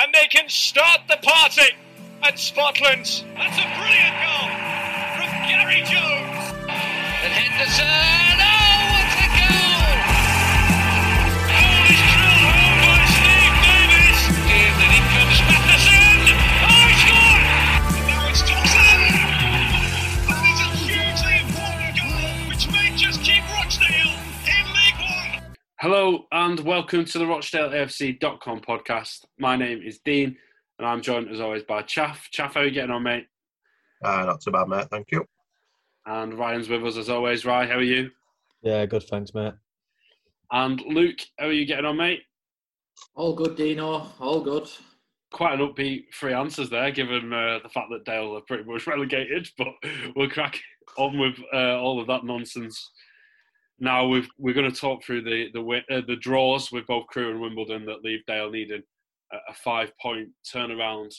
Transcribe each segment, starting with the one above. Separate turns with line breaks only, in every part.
and they can start the party at Spotland. That's a brilliant goal from Gary Jones. And Henderson,
Hello and welcome to the RochdaleAFC.com podcast. My name is Dean and I'm joined as always by Chaff. Chaff, how are you getting on, mate?
Uh, not so bad, mate. Thank you.
And Ryan's with us as always. Ryan, how are you?
Yeah, good. Thanks, mate.
And Luke, how are you getting on, mate?
All good, Dino. All good.
Quite an upbeat three answers there, given uh, the fact that Dale are pretty much relegated. But we'll crack on with uh, all of that nonsense. Now we've, we're going to talk through the the, uh, the draws with both Crewe and Wimbledon that leave Dale needing a, a five point turnaround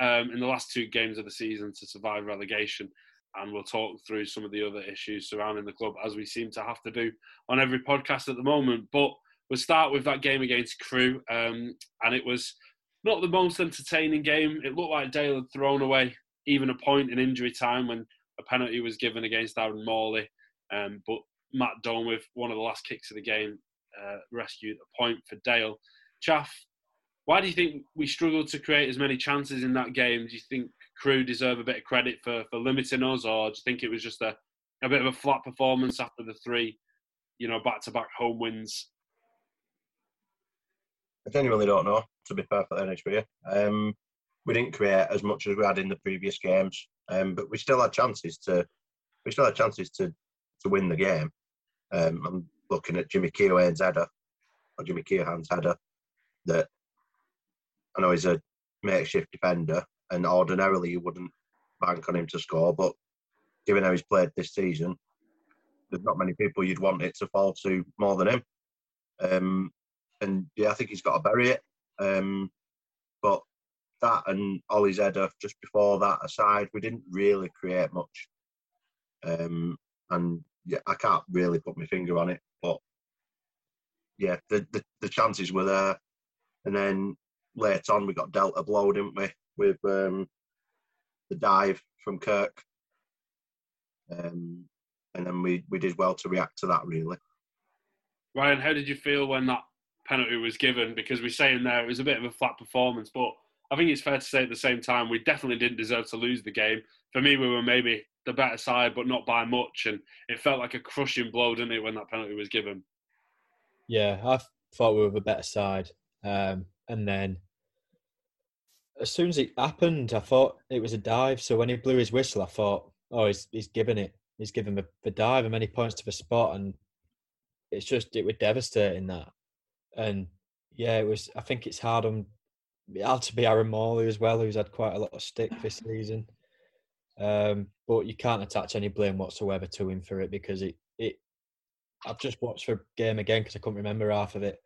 um, in the last two games of the season to survive relegation. And we'll talk through some of the other issues surrounding the club as we seem to have to do on every podcast at the moment. But we'll start with that game against Crewe. Um, and it was not the most entertaining game. It looked like Dale had thrown away even a point in injury time when a penalty was given against Aaron Morley. Um, but Matt Done, with one of the last kicks of the game, uh, rescued a point for Dale. Chaff, why do you think we struggled to create as many chances in that game? Do you think Crewe deserve a bit of credit for, for limiting us, or do you think it was just a, a bit of a flat performance after the three, you know, back-to-back home wins?
I genuinely don't know, to be perfectly honest with you. Um, we didn't create as much as we had in the previous games, um, but we still had chances to we still had chances to to win the game. Um, I'm looking at Jimmy Keohane's header, or Jimmy Keohane's header, that I know he's a makeshift defender, and ordinarily you wouldn't bank on him to score, but given how he's played this season, there's not many people you'd want it to fall to more than him. Um, and yeah, I think he's got to bury it. Um, but that and Ollie's header just before that aside, we didn't really create much. Um, and yeah, I can't really put my finger on it, but yeah, the, the, the chances were there. And then later on, we got dealt a blow, didn't we, with um, the dive from Kirk. Um, and then we, we did well to react to that, really.
Ryan, how did you feel when that penalty was given? Because we're saying there it was a bit of a flat performance, but I think it's fair to say at the same time we definitely didn't deserve to lose the game. For me, we were maybe the better side, but not by much, and it felt like a crushing blow, didn't it, when that penalty was given?
Yeah, I thought we were the better side. Um, and then as soon as it happened, I thought it was a dive. So when he blew his whistle, I thought, oh, he's, he's given it. He's given the, the dive and many points to the spot. And it's just, it was devastating that. And yeah, it was, I think it's hard on, it had to be Aaron Morley as well, who's had quite a lot of stick this season. Um, but you can't attach any blame whatsoever to him for it because it, it I've just watched the game again because I couldn't remember half of it.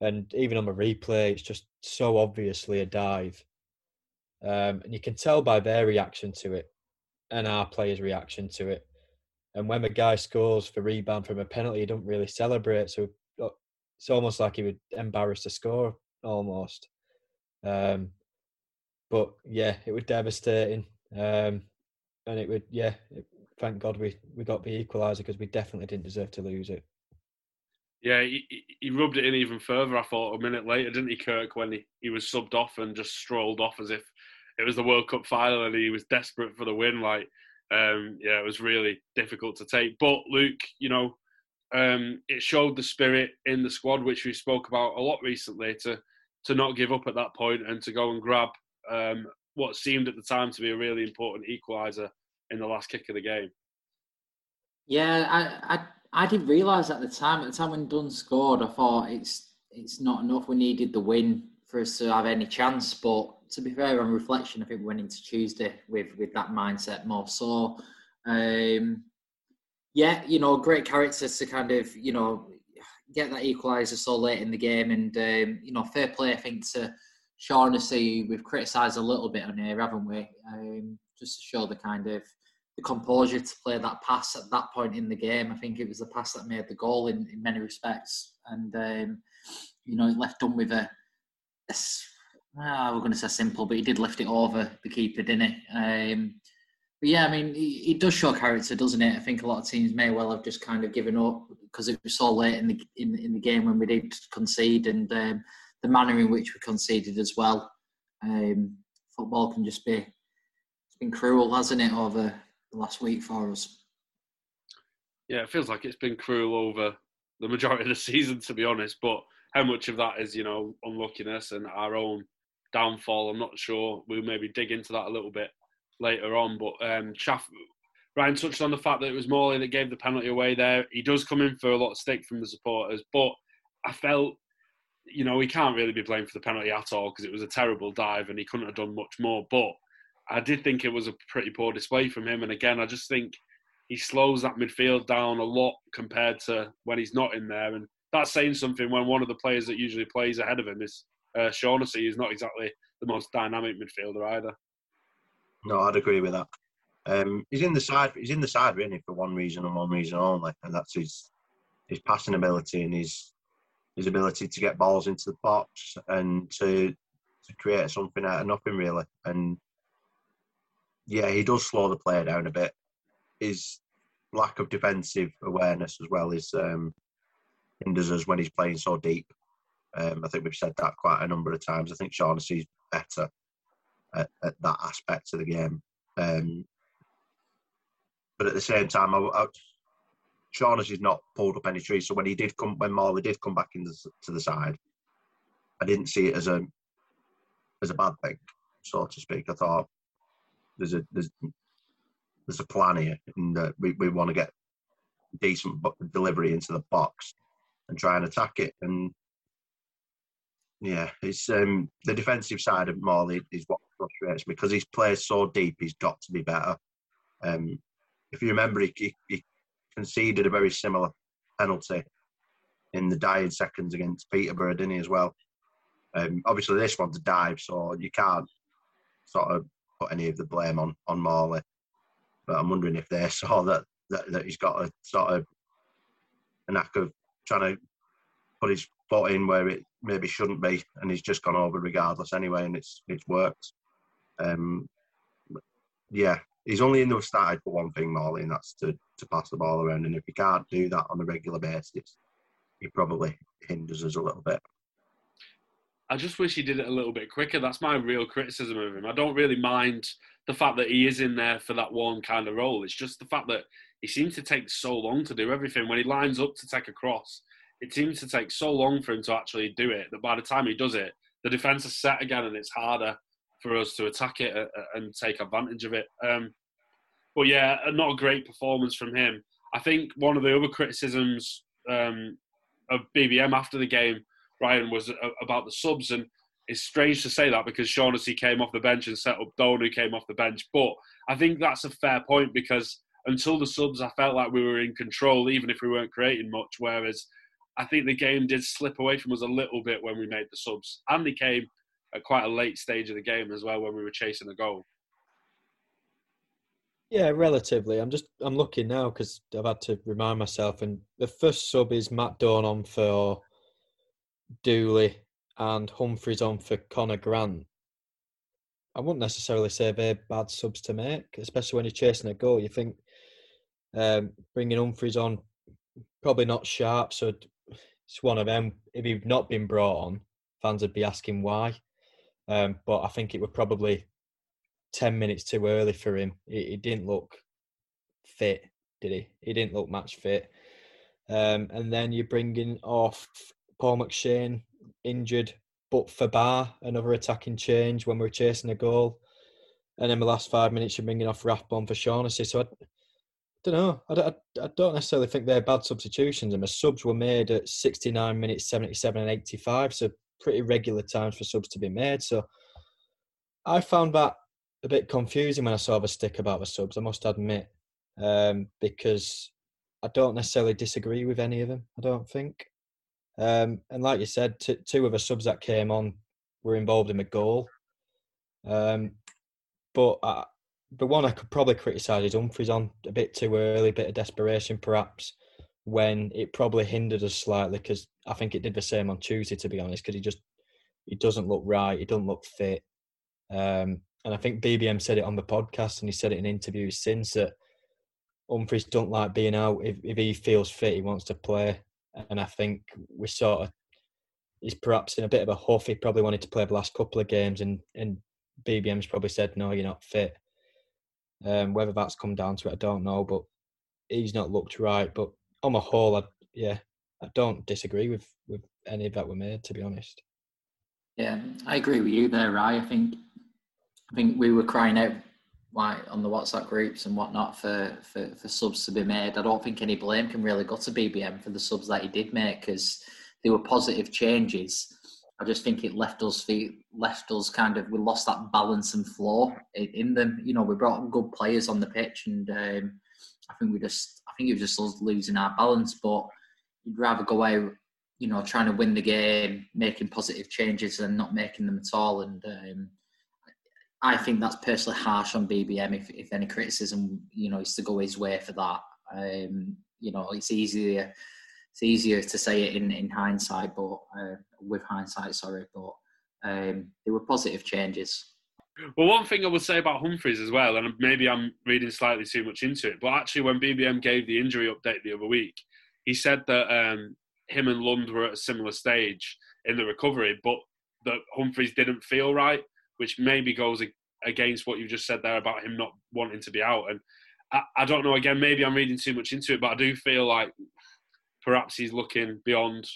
And even on the replay, it's just so obviously a dive. Um, and you can tell by their reaction to it and our players' reaction to it. And when the guy scores for rebound from a penalty, he don't really celebrate. So uh, it's almost like he would embarrass to score almost. Um, but yeah, it was devastating. Um, and it would, yeah, it, thank God we, we got the equaliser because we definitely didn't deserve to lose it.
Yeah, he, he rubbed it in even further, I thought, a minute later, didn't he, Kirk, when he, he was subbed off and just strolled off as if it was the World Cup final and he was desperate for the win. Like, um, yeah, it was really difficult to take. But, Luke, you know, um, it showed the spirit in the squad, which we spoke about a lot recently, to, to not give up at that point and to go and grab um, what seemed at the time to be a really important equaliser in the last kick of the game.
Yeah, I, I I didn't realise at the time. At the time when Done scored, I thought it's it's not enough. We needed the win for us to have any chance. But to be fair, on reflection, I think we went into Tuesday with with that mindset more. So, um, yeah, you know, great characters to kind of you know get that equaliser so late in the game, and um, you know, fair play. I think to Shaughnessy, we've criticised a little bit on here, haven't we? Um, just to show the kind of the composure to play that pass at that point in the game. I think it was the pass that made the goal in, in many respects, and um, you know, left Done with a, Ah, we're going to say simple, but he did lift it over the keeper, didn't he? Um, yeah, I mean, he, does show character, doesn't it? I think a lot of teams may well have just kind of given up because it was so late in the in, in the game when we did concede, and um, the manner in which we conceded as well. Um, football can just be it's been cruel, hasn't it, over the last week for us?
Yeah, it feels like it's been cruel over the majority of the season, to be honest. But how much of that is, you know, unluckiness and our own downfall? I'm not sure. We'll maybe dig into that a little bit later on. But um, Chaff, Ryan touched on the fact that it was Morley that gave the penalty away there. He does come in for a lot of stick from the supporters, but I felt, you know, he can't really be blamed for the penalty at all because it was a terrible dive and he couldn't have done much more. But I did think it was a pretty poor display from him. And again, I just think he slows that midfield down a lot compared to when he's not in there. And that's saying something when one of the players that usually plays ahead of him is uh, Shaughnessy, who's not exactly the most dynamic midfielder either.
No, I'd agree with that. Um, he's in the side. He's in the side really for one reason and one reason only, and that's his his passing ability and his his ability to get balls into the box and to to create something out of nothing really. And yeah, he does slow the player down a bit. His lack of defensive awareness as well is um, hinders us when he's playing so deep. Um, I think we've said that quite a number of times. I think Shaughnessy's better at, at, that aspect of the game. Um, but at the same time, I, I, Shaughnessy's not pulled up any trees. So when he did come, when Morley did come back into to the side, I didn't see it as a as a bad thing, so to speak. I thought there's a there's there's a plan here, and uh, we we want to get decent delivery into the box and try and attack it. And yeah, it's um, the defensive side of Morley is what frustrates me because he's plays so deep. He's got to be better. Um, if you remember, he, he, he conceded a very similar penalty in the dying seconds against Peterborough, didn't he, as well? Um, obviously, this one's a dive, so you can't sort of put any of the blame on on Morley. But I'm wondering if they saw that that, that he's got a sort of a knack of trying to put his foot in where it maybe shouldn't be, and he's just gone over regardless anyway, and it's it's worked. Um, yeah, he's only in the started for one thing, Morley, and that's to, to pass the ball around. And if he can't do that on a regular basis, he probably hinders us a little bit.
I just wish he did it a little bit quicker. That's my real criticism of him. I don't really mind the fact that he is in there for that one kind of role. It's just the fact that he seems to take so long to do everything. When he lines up to take a cross, it seems to take so long for him to actually do it that by the time he does it, the defence is set again and it's harder for us to attack it uh, uh, and take advantage of it. Um, but yeah, not a great performance from him. I think one of the other criticisms um, of BBM after the game Ryan was about the subs, and it's strange to say that because Shaughnessy came off the bench and set up Done, who came off the bench. But I think that's a fair point because until the subs, I felt like we were in control, even if we weren't creating much. Whereas I think the game did slip away from us a little bit when we made the subs, and they came at quite a late stage of the game as well when we were chasing the goal.
Yeah, relatively. I'm just I'm looking now because I've had to remind myself, and the first sub is Matt Done on for Dooley and Humphrys on for Conor Grant. I wouldn't necessarily say they're bad subs to make, especially when you're chasing a goal. You think um, bringing Humphrys on, probably not sharp, so it's one of them. If he'd not been brought on, fans would be asking why. Um, but I think it was probably 10 minutes too early for him. He, he didn't look fit, did he? He didn't look match fit. Um, and then you're bringing off Paul McShane injured, but for Baah, another attacking change when we are chasing a goal. And in the last five minutes, you're bringing off Rathbone for Shaughnessy. So I, don't know. I don't, I don't necessarily think they're bad substitutions. And the subs were made at 69 minutes, 77 and 85. So pretty regular times for subs to be made. So I found that a bit confusing when I saw the stick about the subs, I must admit, um, because I don't necessarily disagree with any of them, I don't think. Um, and like you said, t- two of the subs that came on were involved in the goal. Um, but I, the one I could probably criticise is Humphrys on a bit too early, a bit of desperation perhaps, when it probably hindered us slightly because I think it did the same on Tuesday, to be honest, because he just he doesn't look right. He doesn't look fit. Um, and I think BBM said it on the podcast, and he said it in interviews since that Humphrys don't like being out. If, if he feels fit, he wants to play. And I think we sort of he's perhaps in a bit of a huff. He probably wanted to play the last couple of games, and and BBM's probably said no, you're not fit. Um, whether that's come down to it, I don't know, but he's not looked right. But on the whole, I, yeah, I don't disagree with with any of that were made, to be honest.
Yeah, I agree with you there, Rai. I think I think we were crying out like on the WhatsApp groups and whatnot for, for, for subs to be made. I don't think any blame can really go to BBM for the subs that he did make because they were positive changes. I just think it left us left us kind of we lost that balance and flow in, them. You know, we brought good players on the pitch, and um, I think we just I think it was just us losing our balance. But you'd rather go out, you know, trying to win the game, making positive changes, than not making them at all. And um, I think that's personally harsh on BBM. If, if any criticism, you know, is to go his way for that. Um, you know, it's easier it's easier to say it in, in hindsight, but uh, with hindsight, sorry, but um, there were positive changes.
Well, one thing I would say about Humphrys as well, and maybe I'm reading slightly too much into it, but actually, when BBM gave the injury update the other week, he said that um, him and Lund were at a similar stage in the recovery, but that Humphrys didn't feel right which maybe goes against what you just said there about him not wanting to be out. And I, I don't know. Again, maybe I'm reading too much into it, but I do feel like perhaps he's looking beyond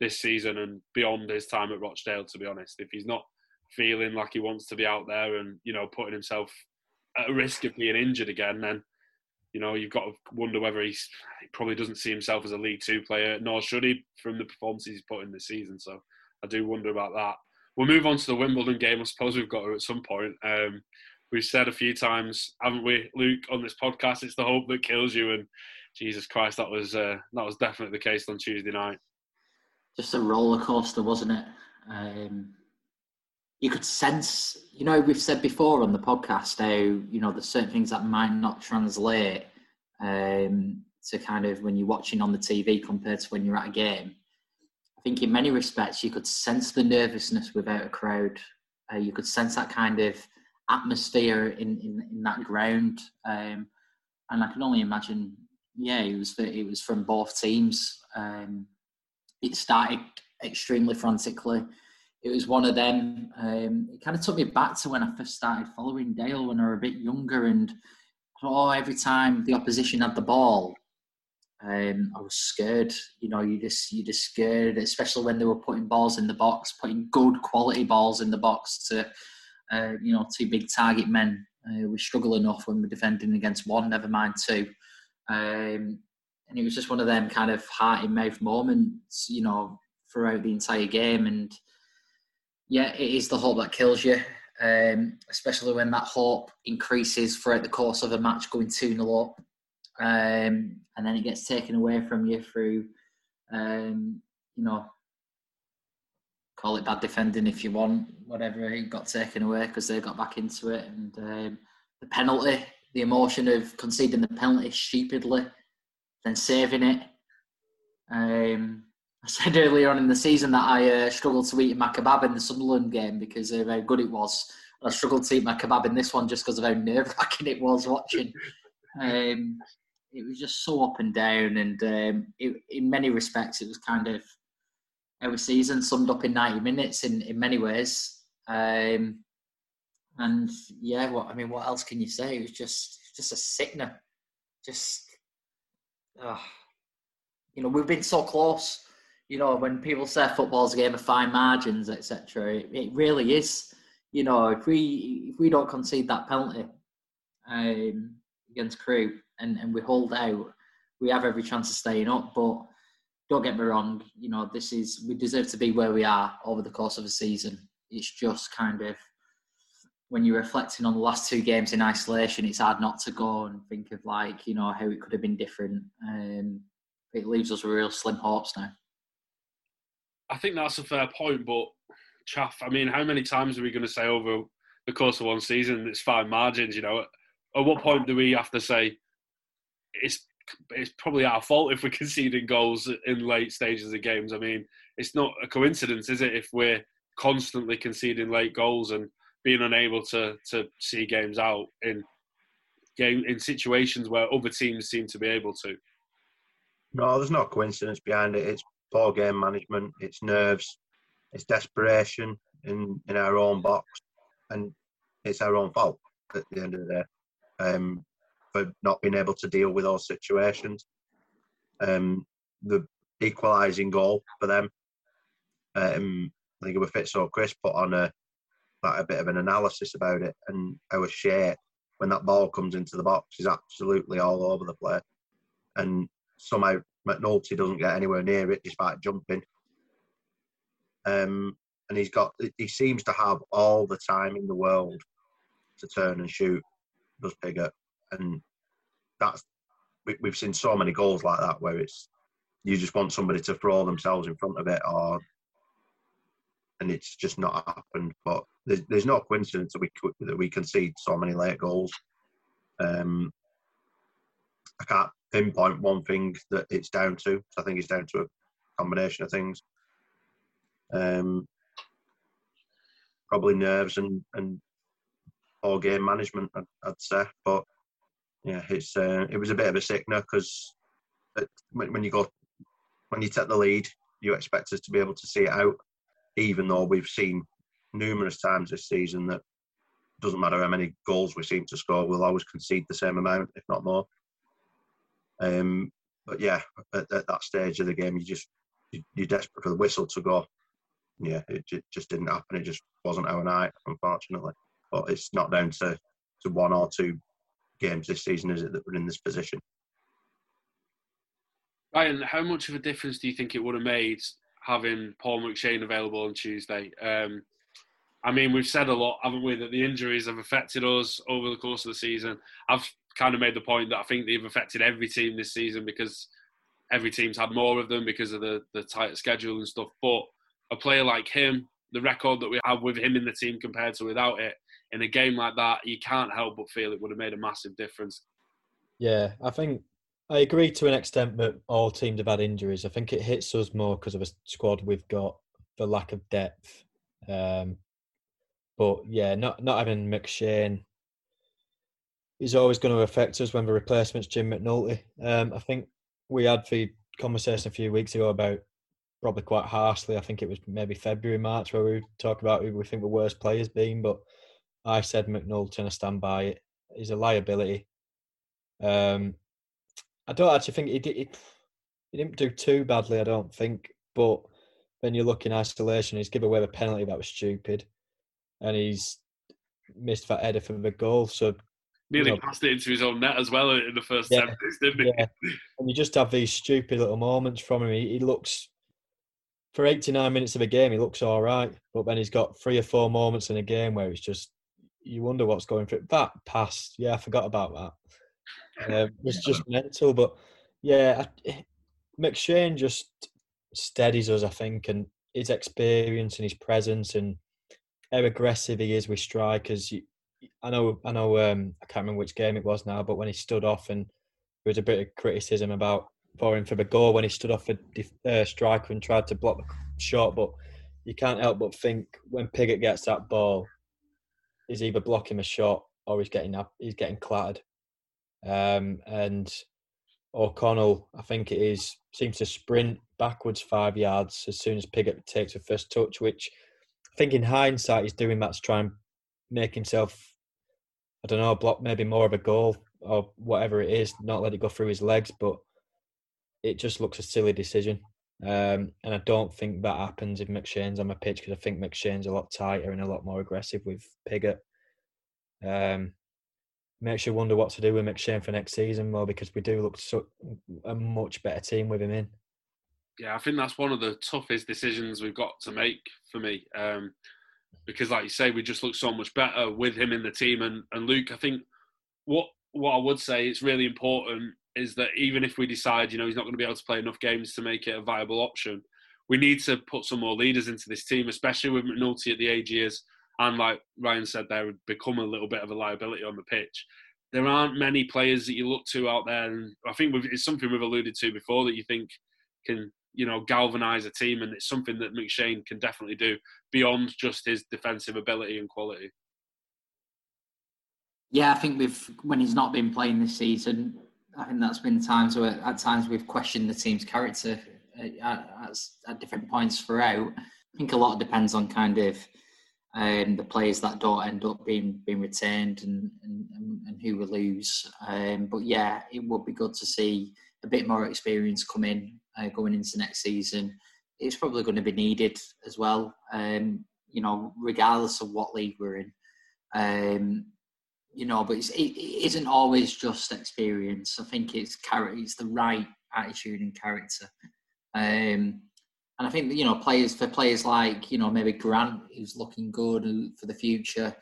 this season and beyond his time at Rochdale. To be honest, if he's not feeling like he wants to be out there and you know putting himself at risk of being injured again, then you know you've got to wonder whether he's he probably doesn't see himself as a League Two player, nor should he from the performances he's put in this season. So I do wonder about that we'll move on to the Wimbledon game. I suppose we've got to at some point. Um, we've said a few times, haven't we, Luke, on this podcast? It's the hope that kills you, and Jesus Christ, that was uh, that was definitely the case on Tuesday night.
Just a roller coaster, wasn't it? Um, you could sense, you know, we've said before on the podcast how you know there's certain things that might not translate um, to kind of when you're watching on the TV compared to when you're at a game. I think in many respects you could sense the nervousness without a crowd. Uh, you could sense that kind of atmosphere in, in, in that ground. Um, and I can only imagine, yeah, it was it was from both teams. Um, it started extremely frantically. It was one of them. Um, it kind of took me back to when I first started following Dale when I was a bit younger, and oh, every time the opposition had the ball, um, I was scared. You know, you just you just scared, especially when they were putting balls in the box, putting good quality balls in the box to, uh, you know, two big target men. Uh, we struggle enough when we're defending against one, never mind two. Um, and it was just one of them kind of heart in mouth moments, you know, throughout the entire game. And yeah, it is the hope that kills you, um, especially when that hope increases throughout the course of a match, going 2 0 up um, and then it gets taken away from you through, um, you know, call it bad defending if you want, whatever. It got taken away because they got back into it, and um, the penalty, the emotion of conceding the penalty stupidly, then saving it. Um, I said earlier on in the season that I uh, struggled to eat my kebab in the Sunderland game because of how good it was. I struggled to eat my kebab in this one just because of how nerve wracking it was watching. Um, it was just so up and down, and um, it, in many respects, it was kind of our season summed up in ninety minutes in in many ways. Um, and yeah, what I mean, what else can you say? It was just just a sickener. Just, uh, you know, we've been so close. You know, when people say football's a game of fine margins, etc., it, it really is. You know, if we if we don't concede that penalty um, against Crewe and, and we hold out, we have every chance of staying up. But don't get me wrong, you know, this is we deserve to be where we are over the course of a season. It's just kind of when you're reflecting on the last two games in isolation, it's hard not to go and think of like, you know, how it could have been different. Um, it leaves us with real slim hopes now.
I think that's a fair point, but chaff. I mean, how many times are we going to say over the course of one season it's fine margins? You know, at what point do we have to say it's it's probably our fault if we're conceding goals in late stages of games. I mean, it's not a coincidence, is it? If we're constantly conceding late goals and being unable to to see games out in game in situations where other teams seem to be able to.
No, there's no coincidence behind it. It's poor game management. It's nerves. It's desperation in in our own box, and it's our own fault at the end of the day um, for not being able to deal with those situations. Um, the equalising goal for them, um, I think it was Fitzo Chris put on a like a bit of an analysis about it, and our shape when that ball comes into the box is absolutely all over the place, and somehow McNulty doesn't get anywhere near it despite jumping. Um, and he's got he seems to have all the time in the world to turn and shoot. Does Pigott, and that's we, we've seen so many goals like that where it's you just want somebody to throw themselves in front of it or and it's just not happened. But there's, there's no coincidence that we that we concede so many late goals. Um, I can't pinpoint one thing that it's down to. I think it's down to a combination of things. Um, probably nerves and and poor game management, I'd, I'd say. But yeah, it's uh, it was a bit of a sickener because when, when you go when you take the lead, you expect us to be able to see it out, even though we've seen numerous times this season that doesn't matter how many goals we seem to score, we'll always concede the same amount, if not more. Um, but yeah, at, at, that stage of the game, you just you're desperate for the whistle to go. Yeah, it just didn't happen. It just wasn't our night, unfortunately. But it's not down to, to one or two games this season, is it, that we're in this position?
Ryan, how much of a difference do you think it would have made having Paul McShane available on Tuesday? Um, I mean, we've said a lot, haven't we, that the injuries have affected us over the course of the season. I've kind of made the point that I think they've affected every team this season because every team's had more of them because of the, the tighter schedule and stuff. But a player like him, the record that we have with him in the team compared to without it, in a game like that, you can't help but feel it would have made a massive difference.
Yeah, I think I agree to an extent that all teams have had injuries. I think it hits us more because of a squad we've got, the lack of depth. Um, but yeah, not not having McShane is always going to affect us when the replacement's Jim McNulty. Um, I think we had the conversation a few weeks ago about probably quite harshly. I think it was maybe February, March, where we talk about who we think the worst players been. But I said McNulty and I stand by it. He's a liability. Um, I don't actually think he did. He, he didn't do too badly, I don't think. But when you look in isolation, he's given away a penalty that was stupid, and he's missed that header for the goal. So
nearly you know, passed it into his own net as well in the first yeah, minutes, didn't he? Yeah.
And you just have these stupid little moments from him. He, he looks for 89 minutes of a game, he looks all right, but then he's got three or four moments in a game where it's just you wonder what's going through. That pass, yeah, I forgot about that. Um, it's just mental. But yeah, McShane just steadies us, I think, and his experience and his presence and how aggressive he is with strikers. I know, I know, um, I can't remember which game it was now, but when he stood off and there was a bit of criticism about for him for the goal when he stood off a uh, striker and tried to block the shot, but you can't help but think when Pigott gets that ball, he's either blocking a shot or he's getting up, he's getting clattered. Um, and O'Connell, I think it is, seems to sprint backwards five yards as soon as Pigott takes the first touch, which I think in hindsight he's doing that to try and make himself, I don't know, block maybe more of a goal or whatever it is, not let it go through his legs. But it just looks a silly decision. Um, and I don't think that happens if McShane's on the pitch because I think McShane's a lot tighter and a lot more aggressive with Pigott. Um, makes you wonder what to do with McShane for next season more because we do look so a much better team with him in.
Yeah, I think that's one of the toughest decisions we've got to make for me. Um, because, like you say, we just look so much better with him in the team. And, and Luke, I think what what I would say is really important is that even if we decide, you know, he's not going to be able to play enough games to make it a viable option, we need to put some more leaders into this team, especially with McNulty at the age he is and like Ryan said, there would become a little bit of a liability on the pitch. There aren't many players that you look to out there, and I think it's something we've alluded to before that you think can you know, galvanise a team, and it's something that McShane can definitely do beyond just his defensive ability and quality.
Yeah, I think we've when he's not been playing this season, I think that's been times where at times we've questioned the team's character uh, at, at, at different points throughout. I think a lot depends on kind of um, the players that don't end up being being retained and and, and who we lose. Um, but yeah, it would be good to see a bit more experience come in uh, going into next season. It's probably going to be needed as well. Um, you know, regardless of what league we're in. Um, you know, but it, it isn't always just experience. I think it's character, it's the right attitude and character. Um, and I think you know players for players like you know maybe Grant who's looking good for the future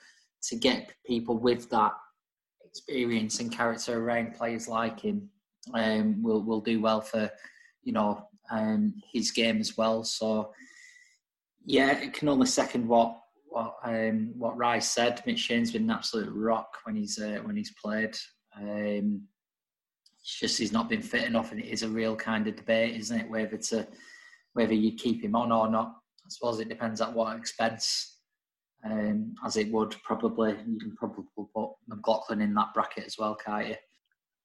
to get people with that experience and character around players like him um, will will do well for you know um, his game as well. So yeah, it can only second what what um, what Rice said. McShane's been an absolute rock when he's uh, when he's played. Um, it's just he's not been fit enough, and it is a real kind of debate, isn't it? Whether to whether you keep him on or not. I suppose it depends at what expense. Um, as it would probably, you can probably put McLaughlin in that bracket as well, can't you?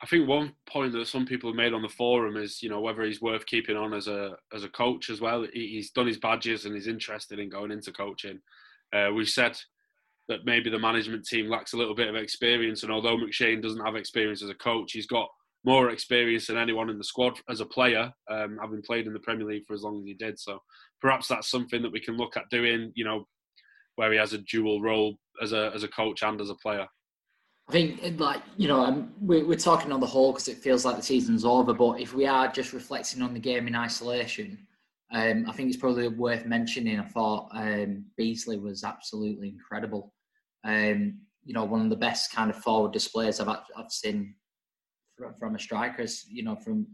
I think one point that some people have made on the forum is, you know, whether he's worth keeping on as a as a coach as well. He's done his badges and he's interested in going into coaching. Uh, we've said that maybe the management team lacks a little bit of experience, and although McShane doesn't have experience as a coach, he's got more experience than anyone in the squad as a player, um, having played in the Premier League for as long as he did. So perhaps that's something that we can look at doing. You know, where he has a dual role as a as a coach and as a player.
I think, like you know, um, we're, we're talking on the whole because it feels like the season's over. But if we are just reflecting on the game in isolation, um, I think it's probably worth mentioning. I thought um, Beesley was absolutely incredible. Um, you know, one of the best kind of forward displays I've I've seen from, from a striker. You know, from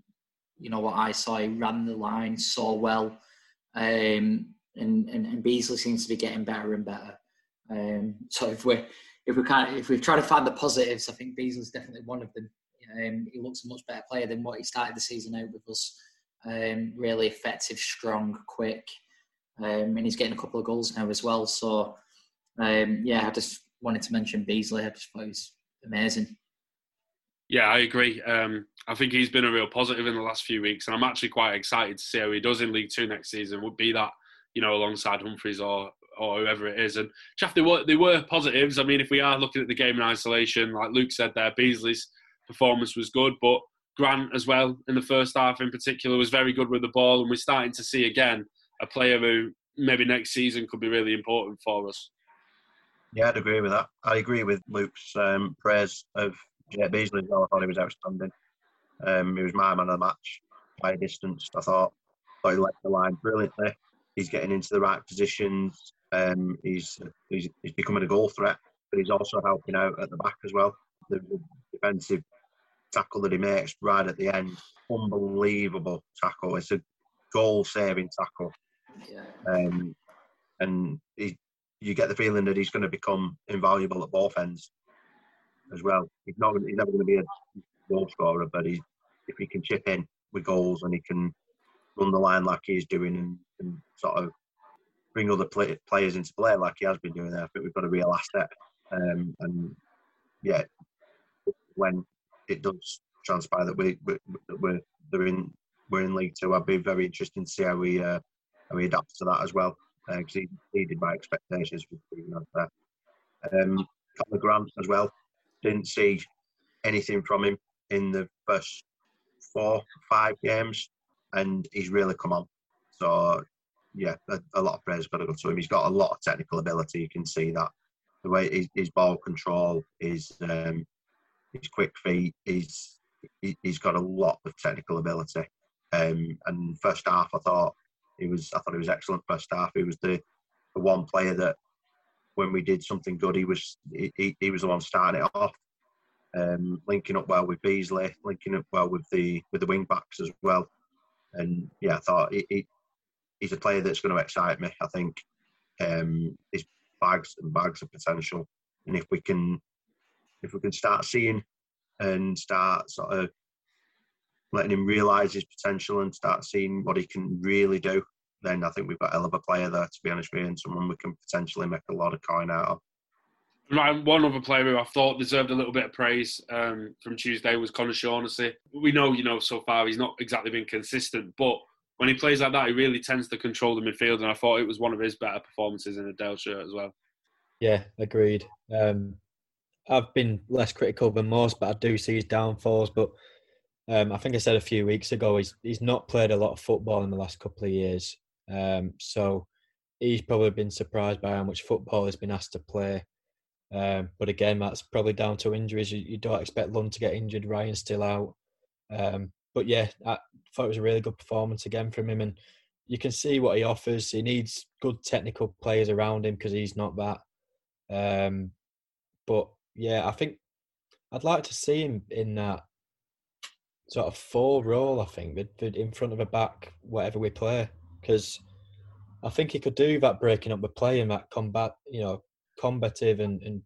you know what I saw, he ran the line so well, um, and, and and Beesley seems to be getting better and better. Um, so if we're if we kind if we try to find the positives, I think Beesley's definitely one of them. Um, he looks a much better player than what he started the season out with us. Um, really effective, strong, quick, um, and he's getting a couple of goals now as well. So um, yeah, I just wanted to mention Beesley. I just thought he was amazing.
Yeah, I agree. Um, I think he's been a real positive in the last few weeks, and I'm actually quite excited to see how he does in League Two next season. Would be that you know alongside Humphrys or or whoever it is. And Chaff, they were they were positives. I mean, if we are looking at the game in isolation, like Luke said there, Beesley's performance was good, but Grant as well in the first half in particular was very good with the ball, and we're starting to see again a player who maybe next season could be really important for us.
Yeah, I'd agree with that. I agree with Luke's um, praise of yeah, Beesley well. I thought he was outstanding. Um, he was my man of the match by a distance. I thought, thought he led the line brilliantly. He's getting into the right positions. Um, he's, he's he's becoming a goal threat, but he's also helping out at the back as well. The, the defensive tackle that he makes right at the end, unbelievable tackle. It's a goal-saving tackle. Yeah. Um, and he, you get the feeling that he's going to become invaluable at both ends as well. He's not he's never going to be a goal scorer, but he, if he can chip in with goals and he can run the line like he's doing and, and sort of bring other play, players into play like he has been doing there, I think we've got a real asset. Um, and yeah, when it does transpire that we, we we're they're in we're in League Two, I'd be very interested to see how we uh, how we adapt to that as well because uh, he exceeded my expectations for being out there. Um, Conor Grant as well didn't see anything from him in the first four, five games, and he's really come on. So, yeah, a, a lot of praise got to go to him. He's got a lot of technical ability. You can see that the way his, his ball control, his um, his quick feet, he's he, has got a lot of technical ability. Um, and first half, I thought he was I thought he was excellent. First half, he was the the one player that when we did something good, he was he, he was the one starting it off, um, linking up well with Beesley, linking up well with the with the wing backs as well. And yeah, I thought he, he he's a player that's going to excite me. I think um, his bags and bags of potential, and if we can if we can start seeing and start sort of letting him realise his potential and start seeing what he can really do, then I think we've got a hell of a player there, to be honest with you, and someone we can potentially make a lot of coin out of.
Right, one other player who I thought deserved a little bit of praise um, from Tuesday was Conor Shaughnessy. We know, you know, so far he's not exactly been consistent, but when he plays like that, he really tends to control the midfield, and I thought it was one of his better performances in a Dale shirt as well.
Yeah, agreed. Um, I've been less critical than most, but I do see his downfalls. But um, I think I said a few weeks ago he's he's not played a lot of football in the last couple of years, um, so he's probably been surprised by how much football he's been asked to play. Um, but again, that's probably down to injuries. You, you don't expect Lund to get injured. Ryan's still out. Um, but yeah, I thought it was a really good performance again from him, and you can see what he offers. He needs good technical players around him because he's not that. Um, but yeah, I think I'd like to see him in that sort of four role. I think in front of a back, whatever we play, because I think he could do that, breaking up the play and that combat, you know, combative and, and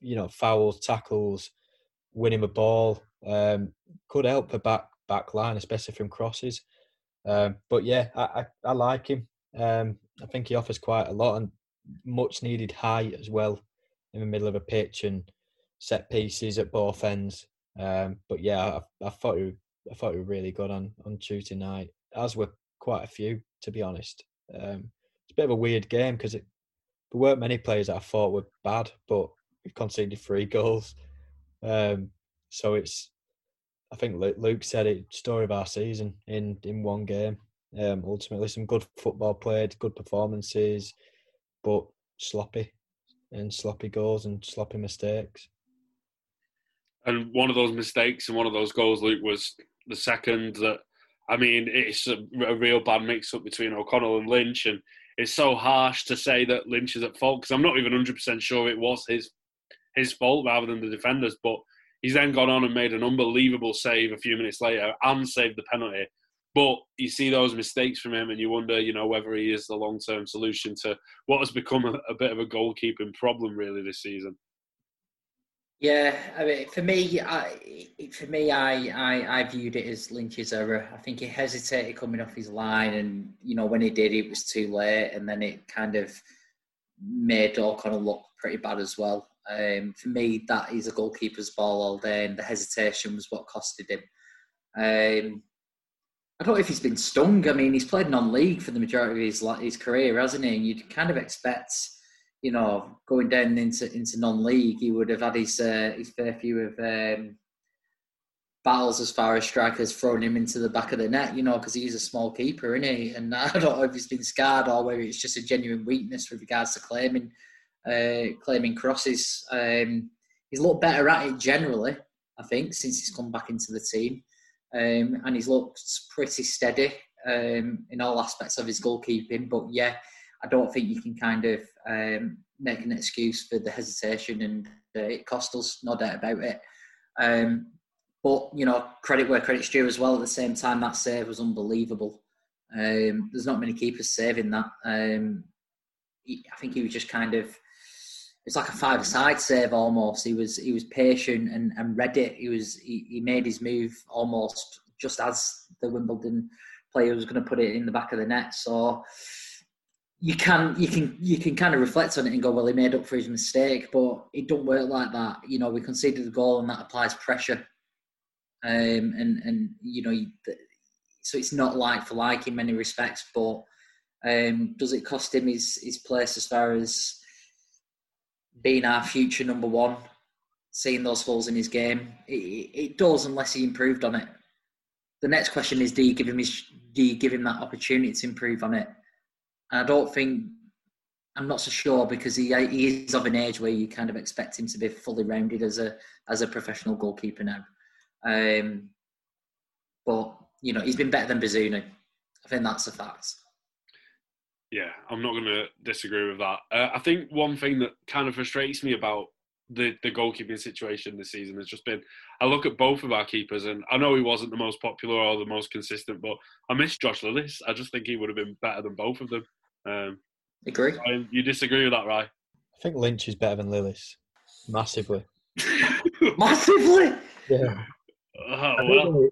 you know fouls, tackles, winning the ball um, could help the back back line, especially from crosses. Um, but yeah, I, I, I like him. Um, I think he offers quite a lot and much needed height as well in the middle of a pitch and set pieces at both ends. Um, but yeah, I, I thought he, I thought he was really good on on Tuesday night, as were quite a few to be honest. Um, it's a bit of a weird game because there weren't many players that I thought were bad, but we've conceded three goals. Um, so it's, I think Luke said it, story of our season in in one game. Um, ultimately, some good football played, good performances, but sloppy and sloppy goals and sloppy mistakes.
And one of those mistakes and one of those goals, Luke, was the second that. I mean, it's a, a real bad mix-up between O'Connell and Lynch, and it's so harsh to say that Lynch is at fault because I'm not even 100% sure it was his his fault rather than the defenders. But he's then gone on and made an unbelievable save a few minutes later and saved the penalty. But you see those mistakes from him, and you wonder, you know, whether he is the long-term solution to what has become a, a bit of a goalkeeping problem really this season.
Yeah, I mean, for me, I, for me, I, I, I viewed it as Lynch's error. I think he hesitated coming off his line, and you know when he did, it was too late, and then it kind of made O'Connell look pretty bad as well. Um, for me, that is a goalkeeper's ball all day, and the hesitation was what costed him. Um, I don't know if he's been stung. I mean, he's played non-league for the majority of his his career, hasn't he? And you'd kind of expect you know, going down into into non-league, he would have had his uh, his fair few of um, battles as far as strikers throwing him into the back of the net. You know, because he's a small keeper, isn't he? And I don't know if he's been scarred or whether it's just a genuine weakness with regards to claiming uh, claiming crosses. Um, he's looked better at it generally, I think, since he's come back into the team, um, and he's looked pretty steady um, in all aspects of his goalkeeping. But yeah I don't think you can kind of um, make an excuse for the hesitation, and uh, it cost us, no doubt about it. Um, but you know, credit where credit's due as well. At the same time, that save was unbelievable. Um, there's not many keepers saving that. Um, he, I think he was just kind of. It's like a five-side save almost. He was he was patient and, and read it. He was he, he made his move almost just as the Wimbledon player was going to put it in the back of the net. So you can you can you can kind of reflect on it and go, well, he made up for his mistake, but it don't work like that. You know, we conceded the goal, and that applies pressure, um, and and you know, so it's not like for like in many respects. But um, does it cost him his his place as far as being our future number one? Seeing those holes in his game, it, it does unless he improved on it. The next question is, do you give him his, do you give him that opportunity to improve on it? I don't think I'm not so sure because he he is of an age where you kind of expect him to be fully rounded as a as a professional goalkeeper now. Um, but you know he's been better than Bazunu. I think that's a fact.
Yeah, I'm not going to disagree with that. Uh, I think one thing that kind of frustrates me about the the goalkeeping situation this season has just been I look at both of our keepers and I know he wasn't the most popular or the most consistent, but I miss Josh Lillis. I just think he would have been better than both of them. Um,
Agree.
You disagree with that, right?
I think Lynch is better than Lillis, massively.
massively.
Yeah.
Uh, well,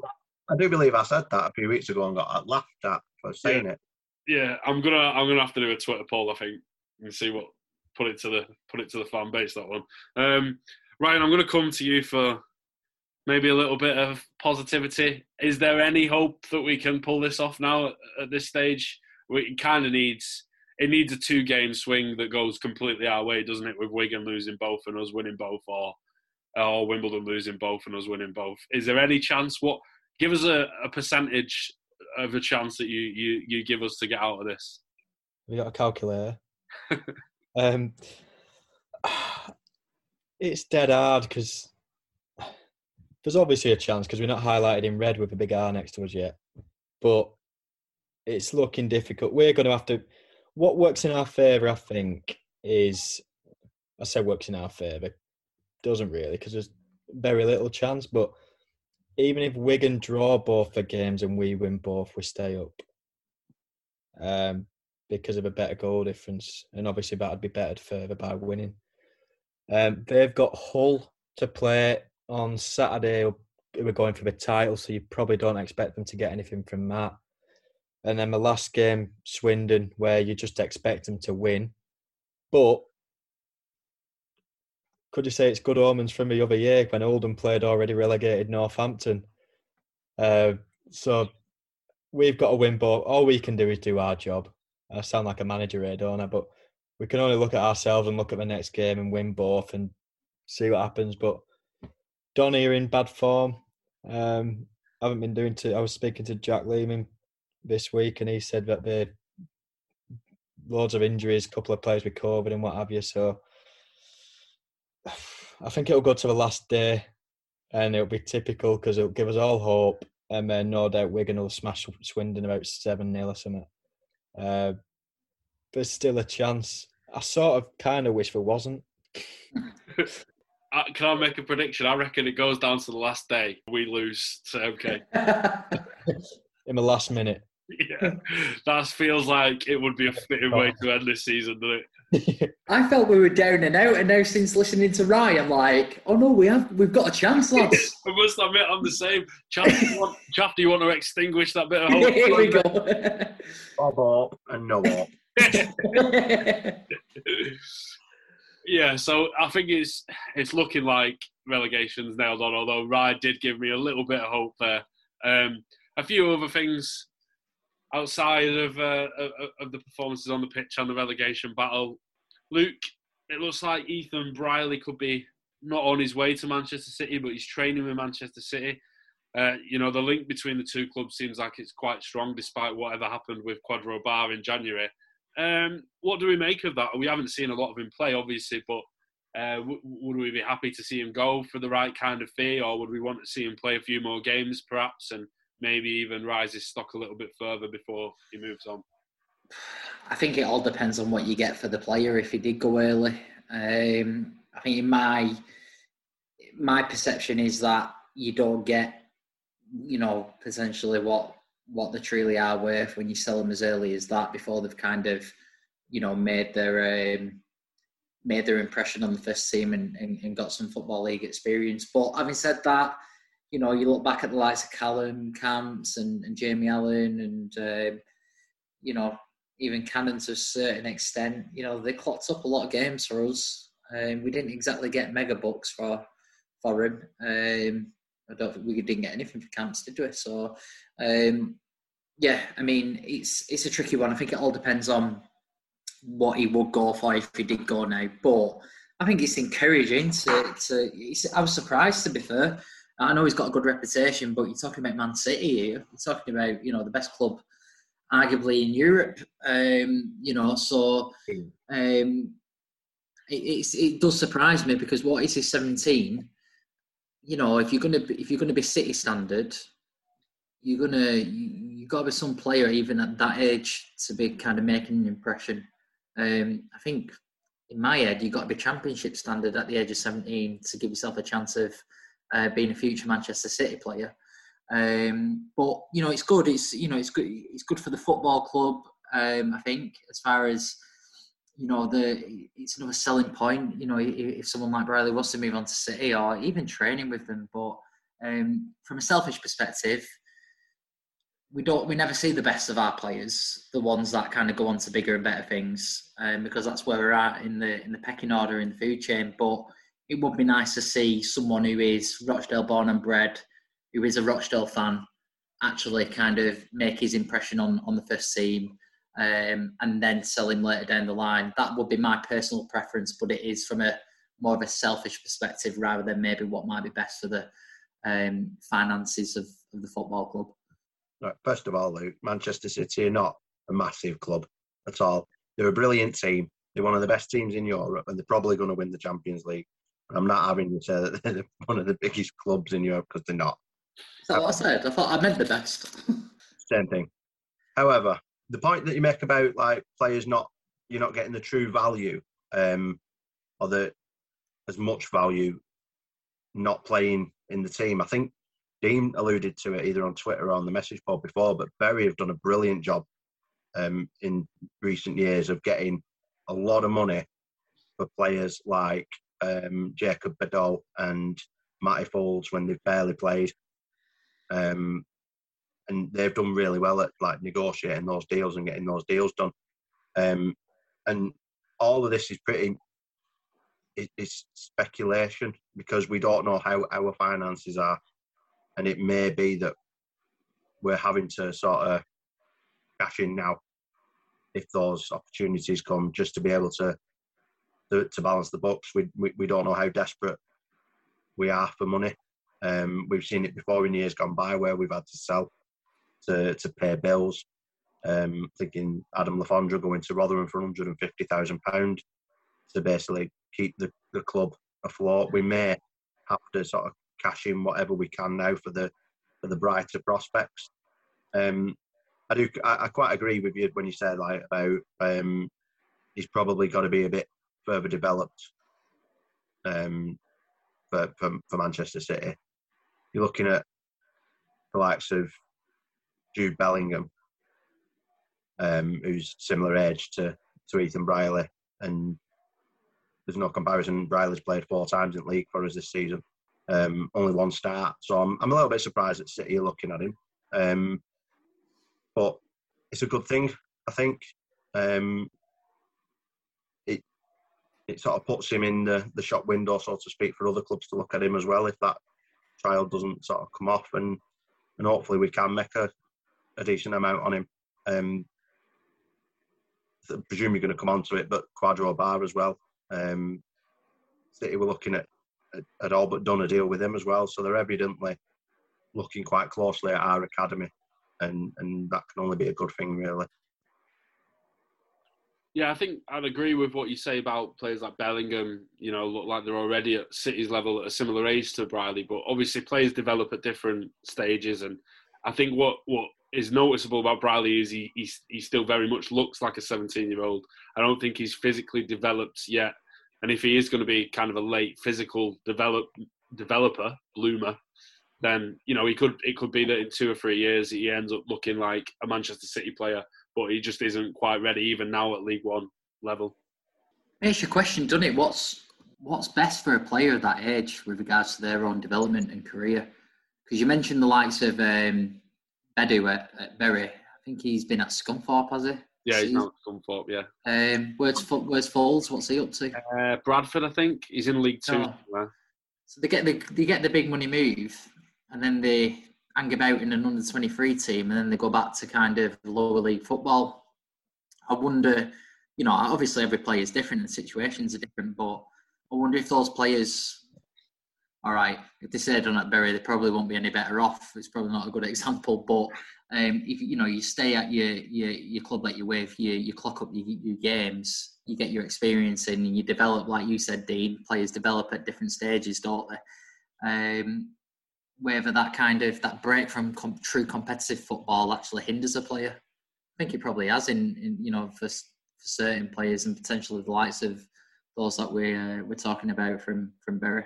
I do believe I said that a few weeks ago and got laughed at for saying it.
Yeah, I'm gonna I'm gonna have to do a Twitter poll. I think and see what put it to the put it to the fan base that one. Um, Ryan, I'm gonna come to you for maybe a little bit of positivity. Is there any hope that we can pull this off now at, at this stage? It kind of needs it needs a two game swing that goes completely our way, doesn't it? With Wigan losing both and us winning both, or or Wimbledon losing both and us winning both. Is there any chance? What give us a, a percentage of a chance that you, you you give us to get out of this?
We got a calculator. um, it's dead hard because there's obviously a chance because we're not highlighted in red with a big R next to us yet, but it's looking difficult. We're going to have to. What works in our favour, I think, is I say works in our favour. Doesn't really because there's very little chance. But even if Wigan draw both the games and we win both, we stay up. Um, because of a better goal difference, and obviously that'd be bettered further by winning. Um, they've got Hull to play on Saturday. We're going for the title, so you probably don't expect them to get anything from that. And then my last game, Swindon, where you just expect them to win. But could you say it's good omens from the other year when Oldham played already relegated Northampton? Uh, so we've got to win, but all we can do is do our job. I sound like a manager here, don't I? But we can only look at ourselves and look at the next game and win both and see what happens. But Donny are in bad form. Um, I haven't been doing to. I was speaking to Jack Leeman this week, and he said that they loads of injuries, a couple of players with COVID and what have you. So I think it'll go to the last day, and it'll be typical because it'll give us all hope, and then no doubt Wigan will smash Swindon about seven 0 or something. Uh, there's still a chance. I sort of kind of wish there wasn't.
Can I make a prediction? I reckon it goes down to the last day. We lose to MK.
In the last minute.
Yeah, that feels like it would be a fitting way to end this season, doesn't it?
I felt we were down and out, and now since listening to Ryan, I'm like, oh no, we have, we've got a chance, lads.
I must admit, I'm the same. Chaff, do you want, Chaff, do you want to extinguish that bit of hope?
Here we go.
Bob up and no up.
yeah, so I think it's it's looking like relegation's nailed on. Although Ryan did give me a little bit of hope there. Um, a few other things outside of uh, of the performances on the pitch and the relegation battle. Luke, it looks like Ethan Brierley could be not on his way to Manchester City, but he's training with Manchester City. Uh, you know, the link between the two clubs seems like it's quite strong, despite whatever happened with Kwadwo Baah in January. Um, what do we make of that? We haven't seen a lot of him play, obviously, but uh, would we be happy to see him go for the right kind of fee, or would we want to see him play a few more games, perhaps, and maybe even rise his stock a little bit further before he moves on?
I think it all depends on what you get for the player. If he did go early, um, I think in my my perception is that you don't get, you know, potentially what what they truly are worth when you sell them as early as that before they've kind of, you know, made their um, made their impression on the first team and, and, and, got some football league experience. But having said that, you know, you look back at the likes of Callum Camps and, and Jamie Allen and um, you know even Cannon to a certain extent. You know, they clocked up a lot of games for us. Um, we didn't exactly get mega bucks for for him. Um, I don't think we didn't get anything for Camps, did we? So, um, yeah, I mean, it's it's a tricky one. I think it all depends on what he would go for if he did go now. But I think it's encouraging to. to I was surprised, to be fair. I know he's got a good reputation, but you're talking about Man City here. You're talking about you know the best club, arguably in Europe. Um, you know, so um, it, it does surprise me because what is he 17? you know, if you're gonna be, if you're gonna be City standard, you're gonna you got to be some player even at that age to be kind of making an impression. Um, I think in my head, you've got to be Championship standard at the age of 17 to give yourself a chance of uh, being a future Manchester City player. Um, but you know, it's good. It's you know, it's good. It's good for the football club. Um, I think as far as you know, the it's another selling point. You know, if, if someone like Brierley wants to move on to City or even training with them, but um, from a selfish perspective, we don't we never see the best of our players, the ones that kind of go on to bigger and better things, um, because that's where we're at in the in the pecking order in the food chain. But it would be nice to see someone who is Rochdale born and bred, who is a Rochdale fan, actually kind of make his impression on on the first team, um, and then sell him later down the line. That would be my personal preference, but it is from a more of a selfish perspective rather than maybe what might be best for the um, finances of, of the football club.
Right, first of all, Luke, Manchester City are not a massive club at all. They're a brilliant team. They're one of the best teams in Europe, and they're probably going to win the Champions League. I'm not having to say that they're one of the biggest clubs in Europe because they're not.
Is that what I said? I thought I meant the best.
Same thing. However, the point that you make about like players not you're not getting the true value, um, or the as much value not playing in the team. I think Dean alluded to it either on Twitter or on the message board before, but Bury have done a brilliant job um, in recent years of getting a lot of money for players like um, Jacob Bedeau and Matty Foulds when they've barely played. Um, and they've done really well at like negotiating those deals and getting those deals done. Um, and all of this is pretty it's speculation because we don't know how our finances are and it may be that we're having to sort of cash in now if those opportunities come just to be able to to, to balance the books. We, we, we don't know how desperate we are for money. Um, we've seen it before in years gone by where we've had to sell to to pay bills. Um, thinking Adam Le Fondre going to Rotherham for 150,000 pound to basically keep the, the club afloat. We may have to sort of cash in whatever we can now for the for the brighter prospects. Um, I do. I, I, quite agree with you when you said like about um, he's probably got to be a bit further developed um, for, for, for Manchester City. You're looking at the likes of Jude Bellingham, um, who's similar age to to Ethan Brierley, and there's no comparison. Brierley's played four times in league for us this season um, only one start. So I'm, I'm a little bit surprised that City are looking at him. Um, but it's a good thing, I think. Um, it sort of puts him in the, the shop window, so to speak, for other clubs to look at him as well if that trial doesn't sort of come off. And, and hopefully we can make a, a decent amount on him. Um, I presume you're going to come on to it, but Kwadwo Baah as well. Um, City were looking at had all but done a deal with him as well. So they're evidently looking quite closely at our academy, and and that can only be a good thing, really.
Yeah, I think I'd agree with what you say about players like Bellingham. You know, look like they're already at City's level at a similar age to Brierley, but obviously players develop at different stages. And I think what what is noticeable about Brierley is he he, he still very much looks like a 17 year old. I don't think he's physically developed yet and if he is going to be kind of a late physical develop developer, bloomer, then you know he could it could be that in two or three years he ends up looking like a Manchester City player, but he just isn't quite ready even now at League One level.
It's your question, doesn't it? What's what's best for a player of that age with regards to their own development and career? Because you mentioned the likes of um, Bedeau at, at Bury. I think he's been at Scunthorpe, has he?
Yeah, he's now Scunthorpe, yeah.
Um, where's, where's Foulds? What's he up to?
Uh, Bradford, I think. He's in League Two. Oh.
So they get the they get the big money move, and then they hang about in an under twenty three team, and then they go back to kind of lower league football. I wonder, you know, obviously every player is different and situations are different, but I wonder if those players, all right, if they stayed on at Bury, they probably won't be any better off. It's probably not a good example, but um, if you know you stay at your your, your club that you're with, you you clock up your, your games, you get your experience in, and you develop, like you said, Dean. Players develop at different stages, don't they? Um, whether that kind of that break from com- true competitive football actually hinders a player, I think it probably has in, in you know for, for certain players and potentially the likes of those that we uh, we're talking about from from Bury.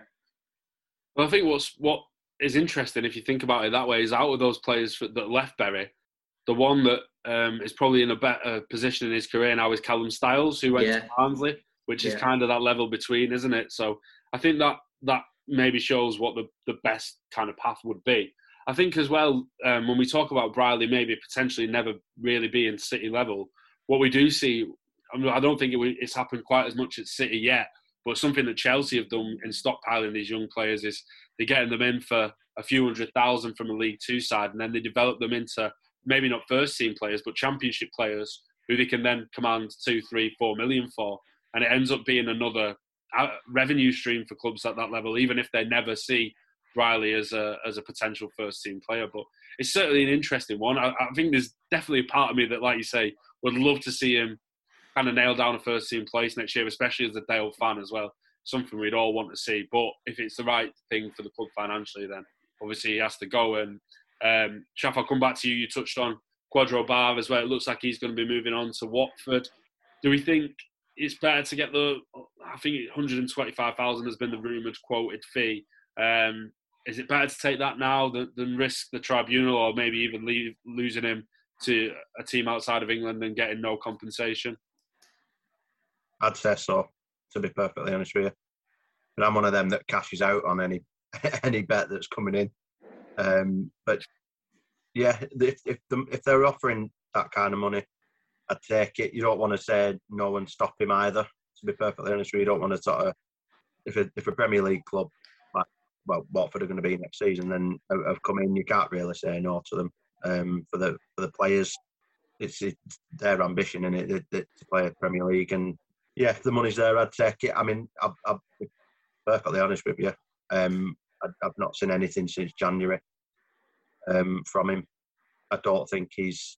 Well, I think what's what is interesting if you think about it that way is out of those players that left Bury, the one that um, is probably in a better position in his career now is Callum Styles, who went yeah. to Barnsley, which yeah. is kind of that level between, isn't it? So I think that that maybe shows what the, the best kind of path would be. I think as well um, when we talk about Brierley maybe potentially never really being City level, what we do see, I, mean, I don't think it, it's happened quite as much at City yet, but something that Chelsea have done in stockpiling these young players is they're getting them in for a few hundred thousand from a League Two side, and then they develop them into maybe not first team players, but Championship players who they can then command two, three, four million for, and it ends up being another revenue stream for clubs at that level, even if they never see Brierley as a as a potential first team player. But it's certainly an interesting one. I, I think there's definitely a part of me that, like you say, would love to see him kind of nail down a first team place next year, especially as a Dale fan as well. Something we'd all want to see. But if it's the right thing for the club financially, then obviously he has to go. And um, Chaff, I'll come back to you. You touched on Kwadwo Baah as well. It looks like he's going to be moving on to Watford. Do we think it's better to get the? I think 125,000 has been the rumoured quoted fee. Um, is it better to take that now than, than risk the tribunal, or maybe even leave, losing him to a team outside of England and getting no compensation?
I'd say so. To be perfectly honest with you, and I'm one of them that cashes out on any any bet that's coming in. Um, but yeah, if if, the, if they're offering that kind of money, I'd take it. You don't want to say no and stop him either. To be perfectly honest with you, you don't want to sort of if a, if a Premier League club like well Watford are going to be next season, then have come in, you can't really say no to them. Um, for the for the players, it's, it's their ambition and it, it, it, to play a Premier League. And yeah, if the money's there, I'd take it. I mean, I'll, I'll be perfectly honest with you. Um, I, I've not seen anything since January um, from him. I don't think he's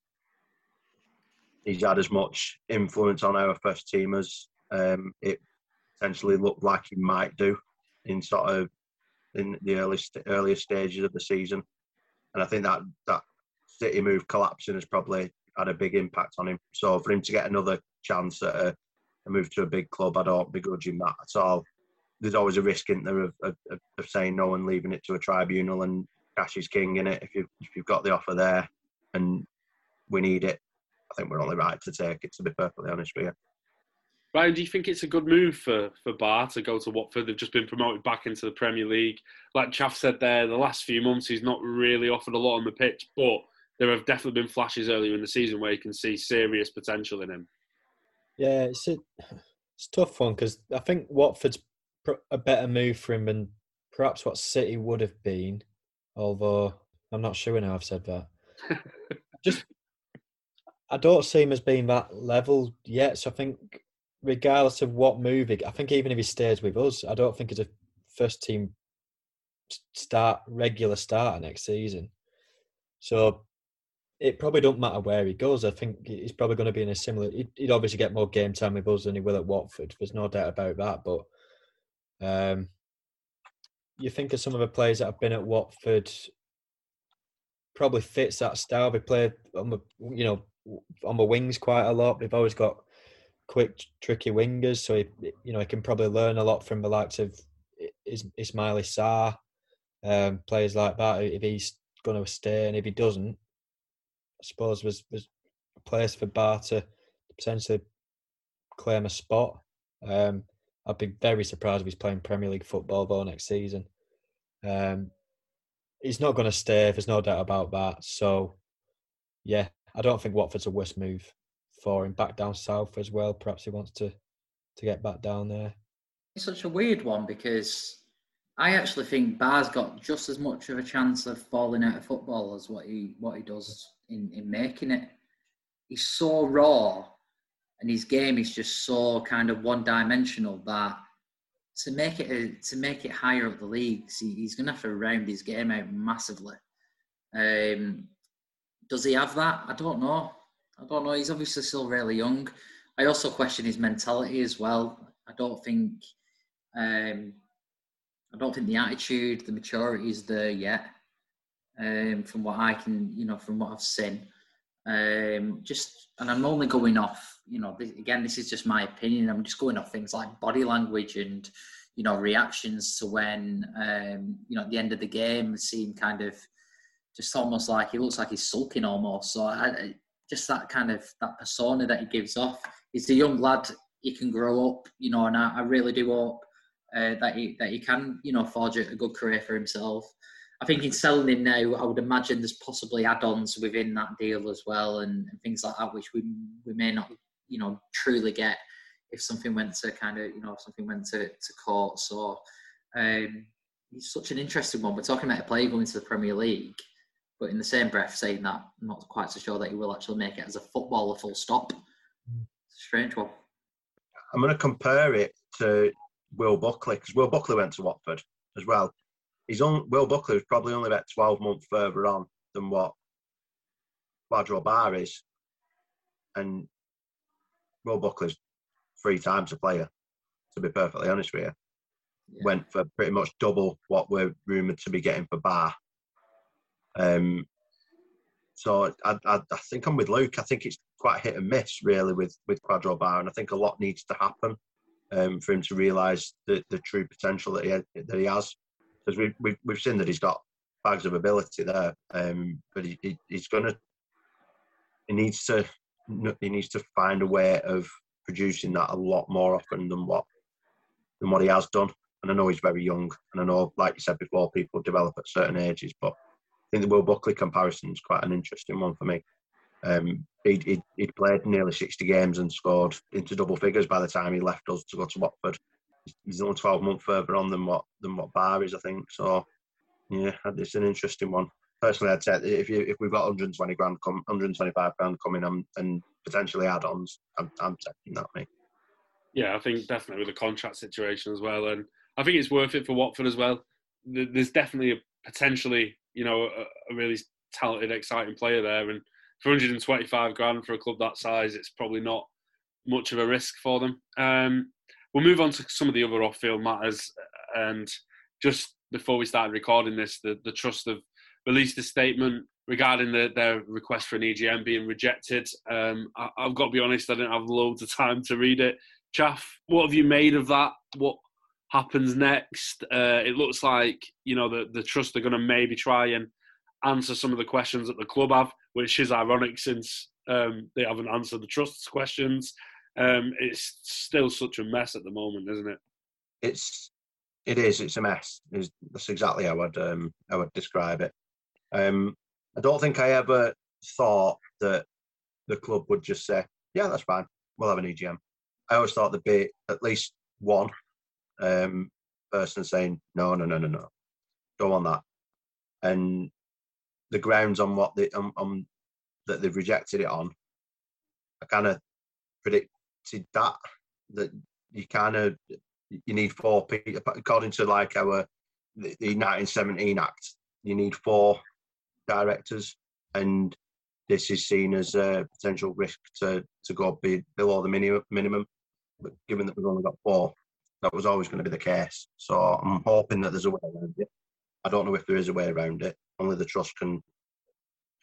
he's had as much influence on our first team as um, it potentially looked like he might do in sort of in the early earlier stages of the season. And I think that that City move collapsing has probably had a big impact on him. So for him to get another chance at a, a move to a big club, I don't begrudge him that at all. There's always a risk in there of, of, of saying no and leaving it to a tribunal and cash is king in it. If you if you've got the offer there and we need it, I think we're only right to take it. To be perfectly honest with you.
Ryan, do you think it's a good move for, for Baah to go to Watford? They've just been promoted back into the Premier League. Like Chaff said there, the last few months he's not really offered a lot on the pitch, but there have definitely been flashes earlier in the season where you can see serious potential in him.
Yeah, it's a, it's a tough one because I think Watford's a better move for him than perhaps what City would have been. Although I'm not sure now I've said that. Just I don't see him as being that level yet. So I think regardless of what move, I think even if he stays with us, I don't think he's a first team start regular starter next season. So it probably don't matter where he goes. I think he's probably going to be in a similar. He'd, obviously get more game time with us than he will at Watford. There's no doubt about that. But um, you think of some of the players that have been at Watford, probably fits that style. They play on the you know on the wings quite a lot. They've always got quick, tricky wingers, so he you know he can probably learn a lot from the likes of Ismaila Sarr, um, players like that. If he's going to stay, and if he doesn't, I suppose there's, there's a place for Baah to potentially claim a spot. Um, I'd be very surprised if he's playing Premier League football though next season. Um, he's not going to stay. There's no doubt about that. So, yeah, I don't think Watford's a worst move for him. Back down south as well. Perhaps he wants to to get back down there.
It's such a weird one because I actually think Baah's got just as much of a chance of falling out of football as what he what he does in, in making it. He's so raw and his game is just so kind of one dimensional that to make it to make it higher up the leagues, he, he's going to have to round his game out massively. Um, does he have that? I don't know. I don't know. He's obviously still really young. I also question his mentality as well. I don't think, um, I don't think the attitude, the maturity is there yet. Um, from what I can, you know, from what I've seen, um, just and I'm only going off, you know, this, again, this is just my opinion. I'm just going off things like body language and, you know, reactions to when, um, you know, at the end of the game, seem kind of just almost like he looks like he's sulking almost. So I, just that kind of that persona that he gives off. He's a young lad. He can grow up, you know, and I, I really do hope uh, that he that he can, you know, forge a good career for himself. I think in selling him now, I would imagine there's possibly add-ons within that deal as well, and, and things like that, which we we may not, you know, truly get if something went to kind of, you know, something went to, to court. So um, he's such an interesting one. We're talking about a player going to the Premier League, but in the same breath saying that, I'm not quite so sure that he will actually make it as a footballer full stop. Hmm. It's a Strange one.
I'm going to compare it to Will Buckley because Will Buckley went to Watford as well. He's on Will Buckley was probably only about 12 months further on than what Kwadwo Baah is, and Will Buckley's three times a player. To be perfectly honest with you, yeah. went for pretty much double what we're rumoured to be getting for Baah. Um, so I, I, I, think I'm with Luke. I think it's quite hit and miss really with with Kwadwo Baah, and I think a lot needs to happen um, for him to realise the, the true potential that he that he has. Because we've, we've we've seen that he's got bags of ability there, um, but he, he, he's gonna he needs to he needs to find a way of producing that a lot more often than what than what he has done. And I know he's very young, and I know, like you said before, people develop at certain ages. But think the Will Buckley comparison is quite an interesting one for me. Um, he'd, he'd, he'd, played nearly 60 games and scored into double figures by the time he left us to go to Watford. He's only 12 months further on than what than what Baah is, I think. So, yeah, it's an interesting one. Personally, I'd say if you if we've got 120 grand, come 125 grand coming, um, and potentially add-ons, I'm, I'm taking that, mate.
Yeah, I think definitely with the contract situation as well, and I think it's worth it for Watford as well. There's definitely a, potentially, you know, a, a really talented, exciting player there, and for 125 grand for a club that size, it's probably not much of a risk for them. Um, we'll move on to some of the other off-field matters, and just before we started recording this, the, the trust have released a statement regarding the, their request for an EGM being rejected. Um, I, have got to be honest, I didn't have loads of time to read it. Chaff, what have you made of that? What happens next? Uh, it looks like you know the the trust are going to maybe try and answer some of the questions that the club have, which is ironic since um, they haven't answered the trust's questions. Um, it's still such a mess at the moment, isn't it?
It's it is. It's a mess. It's, that's exactly how I'd um, I would describe it. Um, I don't think I ever thought that the club would just say, "Yeah, that's fine. We'll have an EGM." I always thought there'd be at least one um, person saying, "No, no, no, no, no, don't want that," and the grounds on what they on that they've rejected it on, I kind of predicted that that you kind of you need four people according to like our the, the 1917 Act. You need four directors, and this is seen as a potential risk to, to go be below the minimum. minimum. But given that we've only got four, that was always going to be the case. So I'm hoping that there's a way around it. I don't know if there is a way around it. Only the trust can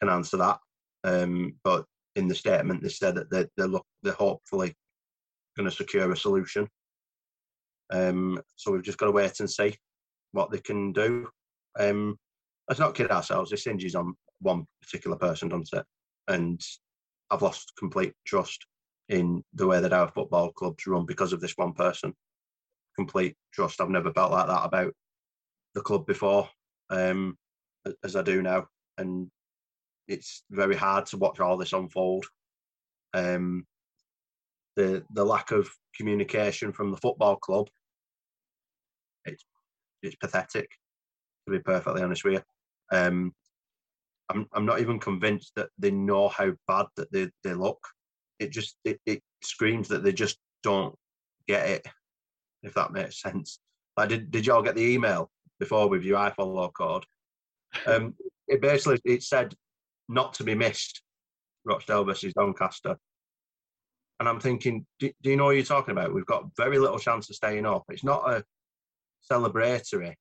can answer that. Um, but in the statement, they said that they, they're, look, they're hopefully going to secure a solution. Um, so we've just got to wait and see what they can do. Um, let's not kid ourselves. This hinges on one particular person, doesn't it? And I've lost complete trust in the way that our football clubs run because of this one person. Complete trust. I've never felt like that about the club before, um, as I do now, and it's very hard to watch all this unfold. Um, the the lack of communication from the football club, it's it's pathetic. To be perfectly honest with you, um, I'm I'm not even convinced that they know how bad that they, they look. It just it, it screams that they just don't get it. If that makes sense. Like, did did y'all get the email before with your iFollow code? Um, it basically it said not to be missed. Rochdale versus Doncaster. And I'm thinking, do, do, you know what you're talking about? We've got very little chance of staying up. It's not a celebratory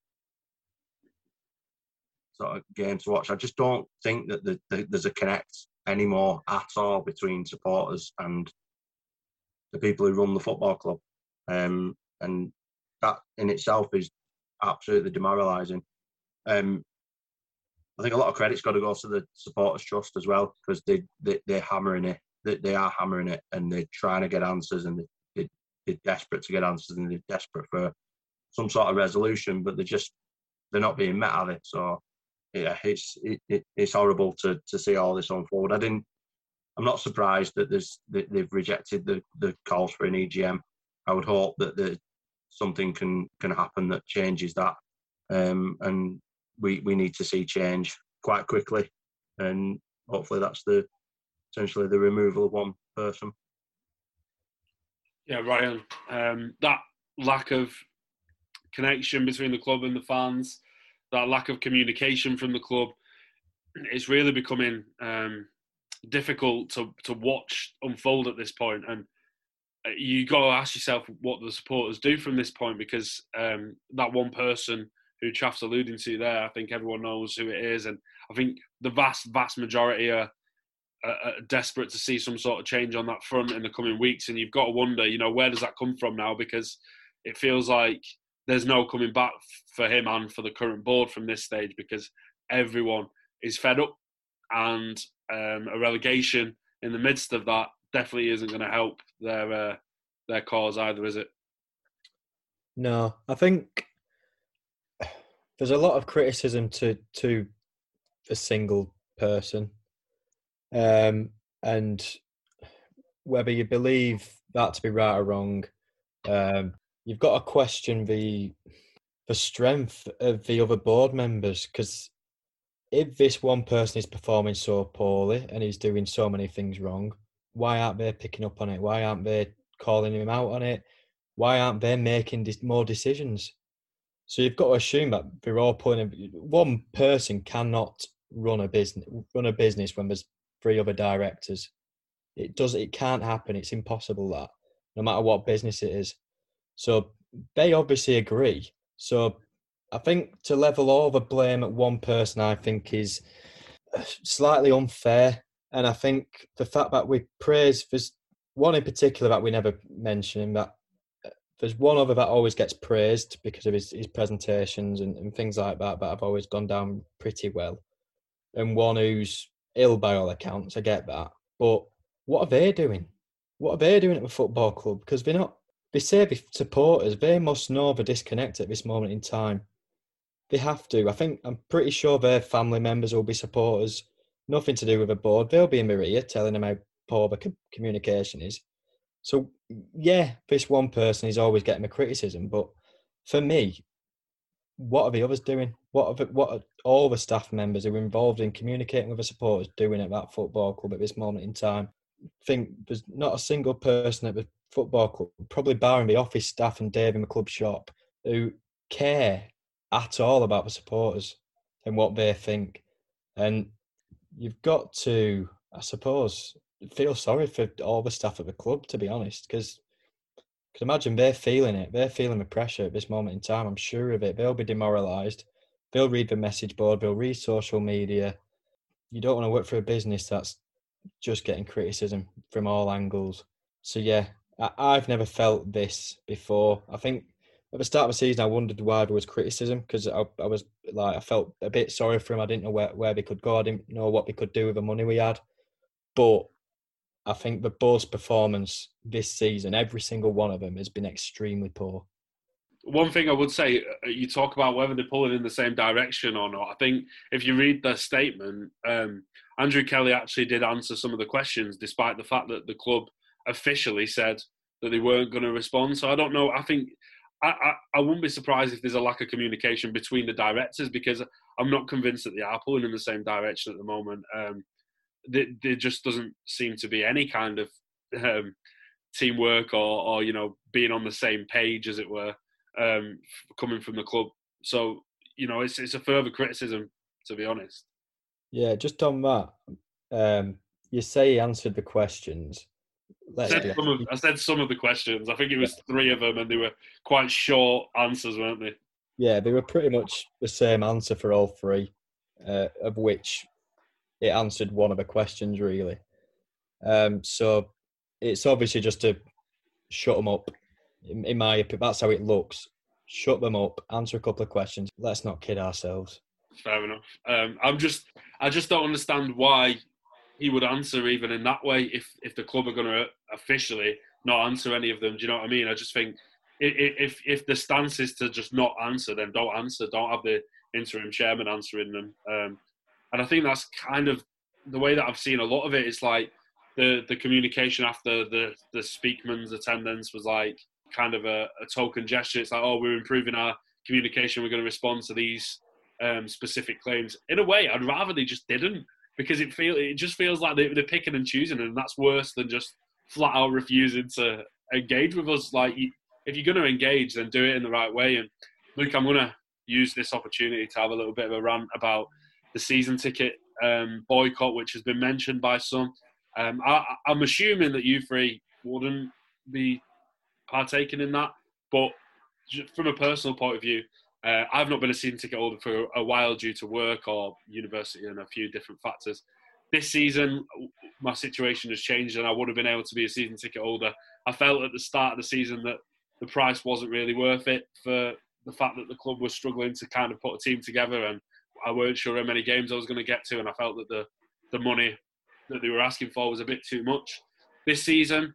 sort of game to watch. I just don't think that the, the, there's a connect anymore at all between supporters and the people who run the football club. Um, and that in itself is absolutely demoralising. Um, I think a lot of credit's got to go to the supporters trust as well because they, they they're hammering it. They, they are hammering it and they're trying to get answers and they, they, are desperate to get answers and they're desperate for some sort of resolution, but they're just they're not being met at it. So yeah, it's it, it's horrible to to see all this unfold. I didn't. I'm not surprised that there's that they've rejected the the calls for an EGM. I would hope that the something can can happen that changes that, um, and we we need to see change quite quickly, and hopefully that's the essentially the removal of one person.
Yeah, Ryan, um, that lack of connection between the club and the fans, that lack of communication from the club, it's really becoming um, difficult to to watch unfold at this. And uh, you got to ask yourself what the supporters do from this point because um, that one person who Chaff's alluding to there, I think everyone knows who it is, and I think the vast vast majority are uh, desperate to see some sort of change on that front in the coming weeks. And you've got to wonder, you know, where does that come from now? Because it feels like there's no coming back for him and for the current board from this stage because everyone is fed up, and um, a relegation in the midst of that definitely isn't going to help their uh, their cause either, is it?
No, I think there's a lot of criticism to to a single person um, and whether you believe that to be right or wrong, um, you've got to question the the strength of the other board members because if this one person is performing so poorly and he's doing so many things wrong, why aren't they picking up on it? Why aren't they calling him out on it? Why aren't they making more decisions? So you've got to assume that they're all putting. One person cannot run a business run a business when there's three other directors. It does. It can't happen. It's impossible that no matter what business it is. So they obviously agree. So I think to level all the blame at one person, I think is uh, slightly unfair. And I think the fact that we praise there's one in particular that we never mention that uh, there's one other that always gets praised because of his, his presentations and, and things like that that have always gone down pretty well and one who's ill by all accounts. I get that, but what are they doing? What are they doing at the football club? Because they're not. They say the supporters. They must know the disconnect at this moment in time. They have to. I think I'm pretty sure their family members will be supporters. Nothing to do with the board. They'll be in Maria telling them how poor the communication is. So yeah, this one person is always getting the criticism, but for me, what are the others doing? What are the, what are all the staff members who are involved in communicating with the supporters doing at that football club at this moment in time? I think there's not a single person at the football club, probably barring the office staff and Dave in the club shop, who care at all about the supporters and what they think. And you've got to, I suppose, feel sorry for all the staff at the club, to be honest, because can imagine they're feeling it. They're feeling the pressure at this moment in time. I'm sure of it. They'll be demoralised. They'll read the message board. They'll read social media. You don't want to work for a business that's just getting criticism from all angles. So yeah, I, have never felt this before. I think at the start of the season, I wondered why there was criticism because I, I, was like, I felt a bit sorry for him. I didn't know where, where they could go. I didn't know what we could do with the money we had. But I think the Bulls' performance this season, every single one of them, has been extremely poor.
One thing I would say, uh, you talk about whether they're pulling in the same direction or not. I think if you read their statement, um, Andrew Kelly actually did answer some of the questions, despite the fact that the club officially said that they weren't going to respond. So I don't know. I think I, I, wouldn't be surprised if there's a lack of communication between the directors because I'm not convinced that they are pulling in the same direction at the moment. Um, there, there just doesn't seem to be any kind of um, teamwork or, or you know being on the same page as it were um, coming from the club. So you know it's it's a further criticism to be honest.
Yeah, just on that, um, you say he answered the questions.
I said, of, I said, some of, the questions. I think it was three of them, and they were quite short answers, weren't they?
Yeah, they were pretty much the same answer for all three, uh, of which it answered one of the questions really. Um, so it's obviously just to shut them up. In, in my opinion, that's how it looks. Shut them up. Answer a couple of questions. Let's not kid ourselves.
Fair enough. Um, I'm just, I just don't understand why he would answer even in that way if if the club are going to officially not answer any of them. Do you know what I mean? I just think if if the stance is to just not answer, then don't answer. Don't have the interim chairman answering them. Um, and I think that's kind of the way that I've seen a lot of it. It's like the the communication after the the Speakman's attendance was like kind of a, a token gesture. It's like, oh, we're improving our communication. We're going to respond to these um, specific claims. In a way, I'd rather they just didn't because it feel it just feels like they, they're picking and choosing, and that's worse than just flat out refusing to engage with us. Like, if you're going to engage, then do it in the right way. And Luke, I'm going to use this opportunity to have a little bit of a rant about the season ticket um, boycott, which has been mentioned by some. Um, I, am assuming that you three wouldn't be partaking in that, but from a personal point of view, uh, I've not been a season ticket holder for a while due to work or university and a few different factors. This season, my situation has changed, and I would have been able to be a season ticket holder. I felt at the start of the season that the price wasn't really worth it for the fact that the club was struggling to kind of put a team together, and I weren't sure how many games I was going to get to, and I felt that the the money that they were asking for was a bit too much. This season,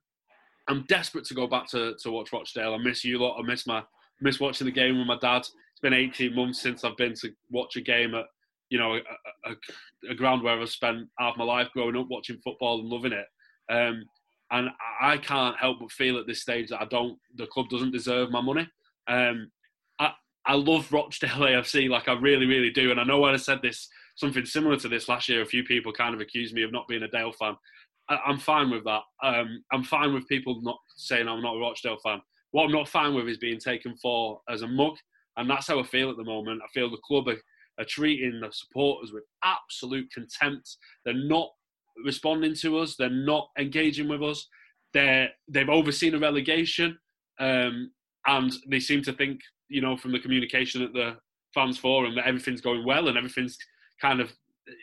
I'm desperate to go back to, to watch Rochdale. I miss you a lot. I miss my miss watching the game with my dad. It's been 18 months since I've been to watch a game at you know a, a, a ground where I've spent half my life growing up watching football and loving it. Um, and I can't help but feel at this stage that I don't. The club doesn't deserve my money. Um, I I love Rochdale AFC like I really really do, and I know when I said this something similar to this last year, a few people kind of accused me of not being a Dale fan. I, am fine with that. Um, I'm fine with people not saying I'm not a Rochdale fan. What I'm not fine with is being taken for as a mug, and that's how I feel at the moment. I feel the club are, are treating the supporters with absolute contempt. They're not responding to us. They're not engaging with us. They're they've overseen a relegation, um, and they seem to think, you know, from the communication at the fans forum that everything's going well and everything's kind of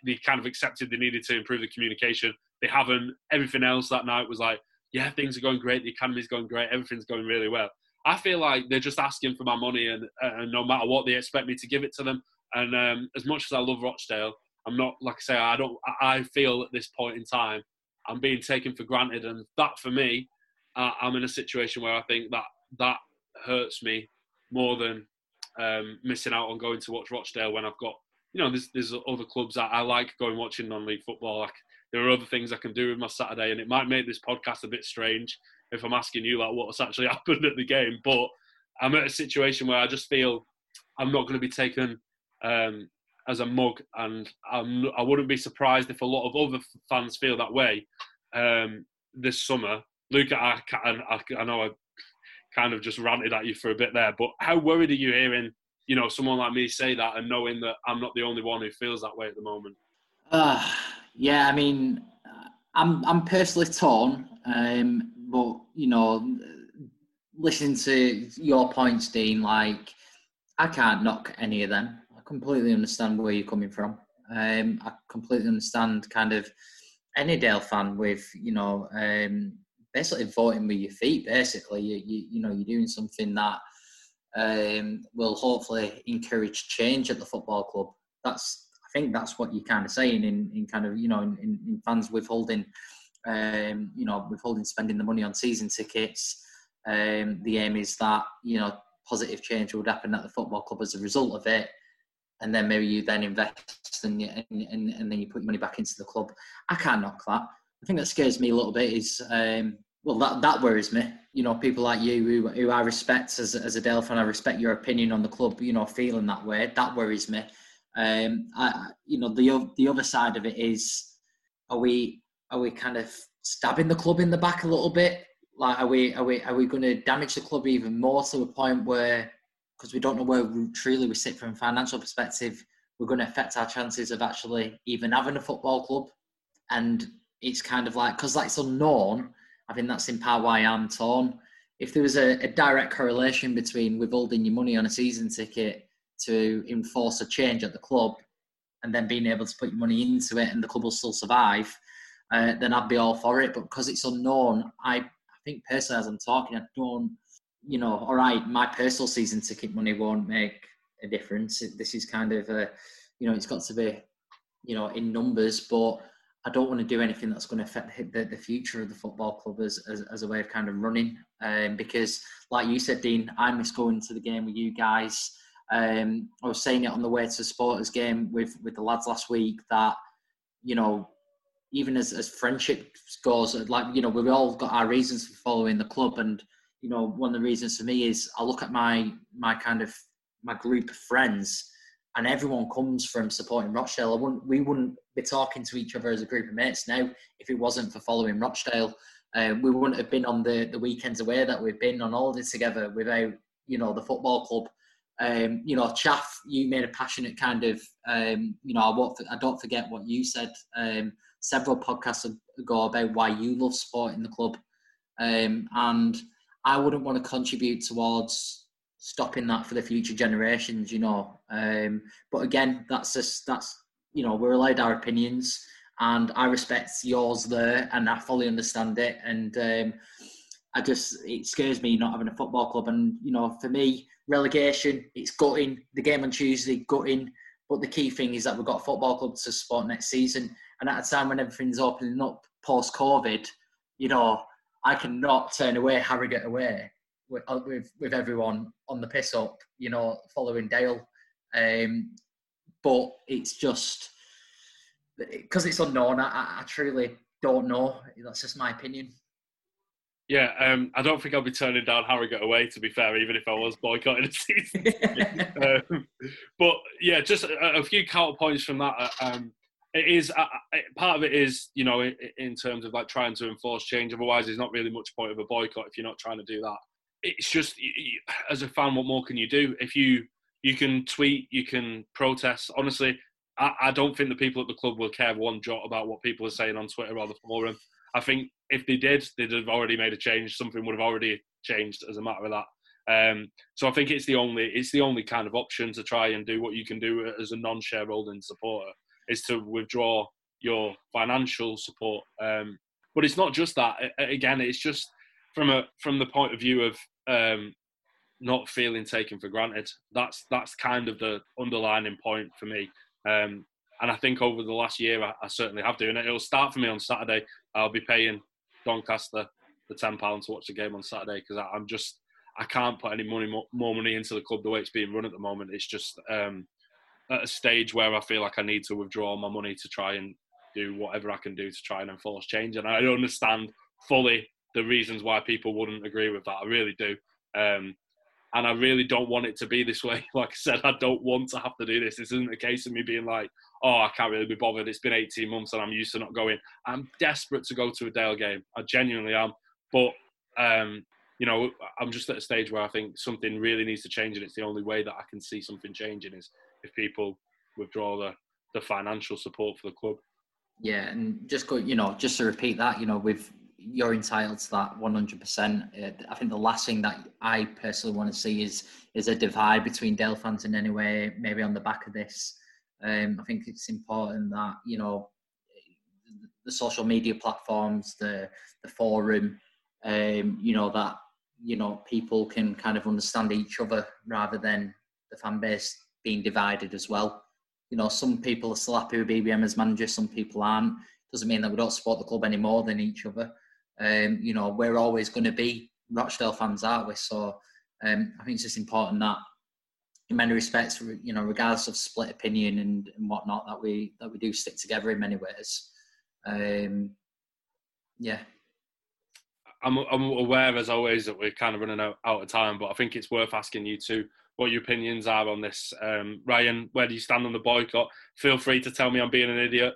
they kind of accepted they needed to improve the communication. They haven't. Everything else that night was like, yeah, things are going great. The economy's going great. Everything's going really well. I feel like they're just asking for my money, and, and no matter what, they expect me to give it to them. And um, as much as I love Rochdale, I'm not like I say. I don't. I feel at this point in time, I'm being taken for granted, and that for me, uh, I'm in a situation where I think that that hurts me more than um, missing out on going to watch Rochdale when I've got you know, there's there's other clubs that I like going watching non-league football. Like there are other things I can do with my Saturday, and it might make this podcast a bit strange if I'm asking you like what's actually happened at the game. But I'm at a situation where I just feel I'm not going to be taken um, as a mug, and I'm, I would not be surprised if a lot of other fans feel that way um, this summer. Luke, I, I, I know I kind of just ranted at you for a bit there, but how worried are you hearing you know someone like me say that and knowing that I'm not the only one who feels that way at the moment?
Uh, yeah, I mean, I'm I'm personally torn, um, but you know, listening to your points, Dean, like I can't knock any of them. I completely understand where you're coming from. Um, I completely understand kind of any Dale fan with you know um, basically voting with your feet. Basically, you, you you know you're doing something that um, will hopefully encourage change at the football club. That's I think that's what you're kind of saying in, in kind of you know in, in fans withholding, um, you know withholding spending the money on season tickets. Um, the aim is that you know positive change would happen at the football club as a result of it, and then maybe you then invest and, and, and, and then you put money back into the club. I can't knock that. I think that scares me a little bit is um, well that that worries me you know people like you who, who i respect as, as a Dale fan i respect your opinion on the club you know feeling that way that worries me um i you know the the other side of it is are we are we kind of stabbing the club in the back a little bit like are we are we are we going to damage the club even more to a point where because we don't know where truly we sit from a financial perspective we're going to affect our chances of actually even having a football club and it's kind of like because that's unknown I think that's in part why I'm torn. If there was a, a direct correlation between withholding your money on a season ticket to enforce a change at the club and then being able to put your money into it and the club will still survive, uh, then I'd be all for it. But because it's unknown, I, I think personally, as I'm talking, I don't, you know, all right, my personal season ticket money won't make a difference. This is kind of a, you know, it's got to be, you know, in numbers, but I don't want to do anything that's going to affect the, the future of the football club as, as, as a way of kind of running. Um, because, like you said, Dean, I miss going to the game with you guys. Um, I was saying it on the way to the supporters game with, with the lads last week that, you know, even as, as friendship goes, like, you know, we've all got our reasons for following the club. And, you know, one of the reasons for me is I look at my, my kind of, my group of friends and everyone comes from supporting Rochdale. Wouldn't, we wouldn't be talking to each other as a group of mates now if it wasn't for following Rochdale. Uh, we wouldn't have been on the, the weekends away that we've been on holiday together without, you know, the football club. Um, you know, Chaff, you made a passionate kind of, um, you know, I, won't, I don't forget what you said um, several podcasts ago about why you love sport in the club. Um, and I wouldn't want to contribute towards stopping that for the future generations, you know. Um, but again, that's just that's you know we're allowed our opinions, and I respect yours there, and I fully understand it. And um, I just it scares me not having a football club, and you know, for me, relegation it's gutting. The game on Tuesday gutting, but the key thing is that we've got a football club to support next season, and at a time when everything's opening up post COVID, you know. I cannot turn away Harrogate away with, uh, with, with everyone on the piss up, you know, following Dale. Um, but it's just because it's unknown. I, I, truly don't know. That's just my opinion.
Yeah, um, I don't think I'll be turning down Harrogate away. To be fair, even if I was boycotting the season. um, but yeah, just a, a, few counterpoints from that. Uh, um, it is uh, uh part of it is you know in, in, terms of like trying to enforce change. Otherwise, there's not really much point of a boycott if you're not trying to do that it's just as a fan, what more can you do? If you you can tweet, you can protest. Honestly, I, I don't think the people at the club will care one jot about what people are saying on Twitter or the forum. I think if they did, they'd have already made a change. Something would have already changed as a matter of that. Um, so I think it's the only it's the only kind of option to try and do what you can do as a non-shareholding supporter is to withdraw your financial support. Um, but it's not just that. Again, it's just from a from the point of view of um, not feeling taken for granted. That's that's kind of the underlining point for me. Um, and I think over the last year, I, I, certainly have doing it. It'll start for me on Saturday. I'll be paying Doncaster the ten pounds to watch the game on Saturday because I'm just I can't put any money more, money into the club the way it's being run at the moment. It's just um, at a stage where I feel like I need to withdraw my money to try and do whatever I can do to try and enforce change. And I don't understand fully the reasons why people wouldn't agree with that. I really do. Um, and I really don't want it to be this way. Like I said, I don't want to have to do this. This isn't a case of me being like, oh, I can't really be bothered. It's been 18 months and I'm used to not going. I'm desperate to go to a Dale game. I genuinely am. But, um, you know, I'm just at a stage where I think something really needs to change. And it's the only way that I can see something changing is if people withdraw the, the financial support for the club.
Yeah, and just go, you know, just to repeat that, you know, we've you're entitled to that 100%. Uh, I think the last thing that I personally want to see is is a divide between Dale fans in any way, maybe on the back of this. Um, I think it's important that, you know, the social media platforms, the, the forum, um, you know, that, you know, people can kind of understand each other rather than the fan base being divided as well. You know, some people are still happy with BBM as manager, some people aren't. Doesn't mean that we don't support the club any more than each other um, you know, we're always going to be Rochdale fans, aren't we? So um, I think it's just important that, in many respects, you know, regardless of split opinion and, and whatnot, that we that we do stick together in many ways. Um, yeah.
I'm, I'm aware, as always, that we're kind of running out, out of time, but I think it's worth asking you two what your opinions are on this. Um, Ryan, where do you stand on the boycott? Feel free to tell me I'm being an idiot.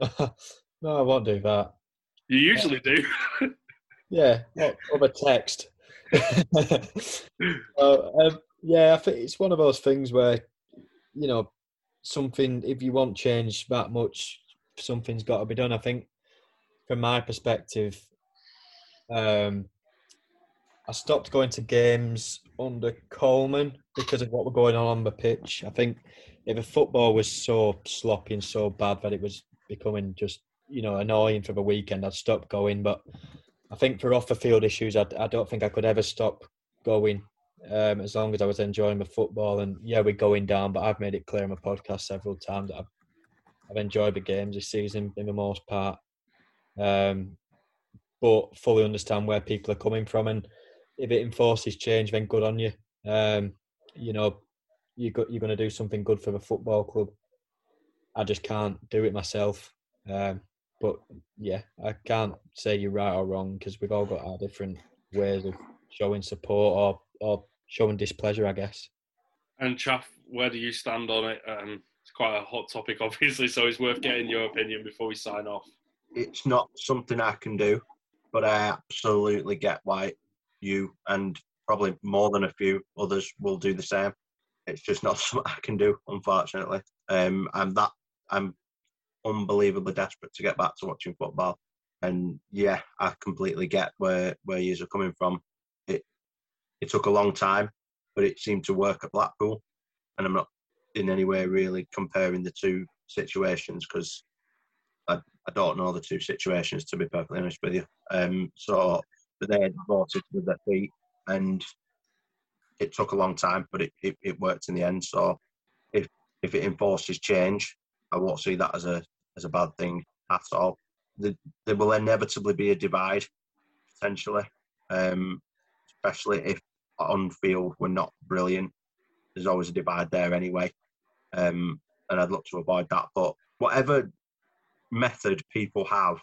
no, I won't do that.
You usually yeah.
do. yeah, over text. uh, um, yeah, I think it's one of those things where, you know, something, if you want change that much, something's got to be done. I think from my perspective, um, I stopped going to games under Coleman because of what was going on on the pitch. I think if the football was so sloppy and so bad that it was becoming just you know annoying for the weekend, I'd stop going. But I think for off the field issues, I, I don't think I could ever stop going um, as long as I was enjoying the football. And yeah, we're going down, but I've made it clear in my podcast several times that I, I've enjoyed the games this season in the most part, um, but fully understand where people are coming from, and if it enforces change, then good on you. Um, you know, you got you're going to do something good for the football club. I just can't do it myself. Um, but yeah, I can't say you're right or wrong because we've all got our different ways of showing support or or showing displeasure, I guess.
And Chaff, where do you stand on it? Um, it's quite a hot topic, obviously, so it's worth getting your opinion before we sign off.
It's not something I can do, but I absolutely get why you and probably more than a few others will do the same. It's just not something I can do, unfortunately. Um, I'm that I'm unbelievably desperate to get back to watching football, and yeah, I completely get where where you are coming from. It it took a long time, but it seemed to work at Blackpool, and I'm not in any way really comparing the two situations because I, I don't know the two situations to be perfectly honest with you. Um, so, but they voted with their feet, and it took a long time, but it, it, it worked in the end. So, if if it enforces change, I won't see that as a as a bad thing at all. The, there will inevitably be a divide potentially, um, especially if on field we're not brilliant. There's always a divide there anyway, um, and I'd look to avoid that. But whatever method people have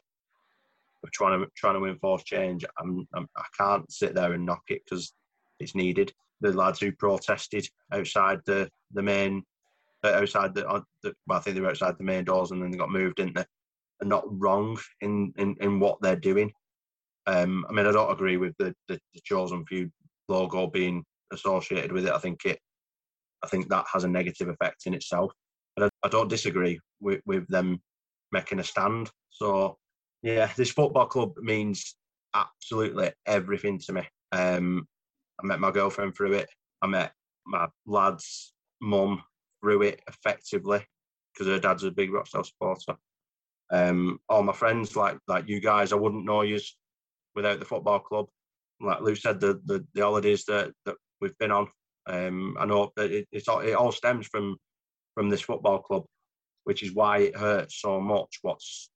of trying to trying to enforce change, I'm, I'm I can not sit there and knock it because it's needed. The lads who protested outside the the main outside the, uh, the well, I think they were outside the main doors and then they got moved, didn't they? Not wrong in, in, in what they're doing. Um, I mean, I don't agree with the, the, the chosen few logo being associated with it. I think it, I think that has a negative effect in itself. But I, I don't disagree with, with them making a stand. So, yeah, this football club means absolutely everything to me. Um, I met my girlfriend through it. I met my lad's mum through it effectively because her dad's a big Rochdale supporter. Um, all my friends, like like you guys, I wouldn't know you without the football club. Like Lou said, the the, the holidays that, that we've been on, um, I know that it, it's all, it all stems from from this football club, which is why it hurts so much. What's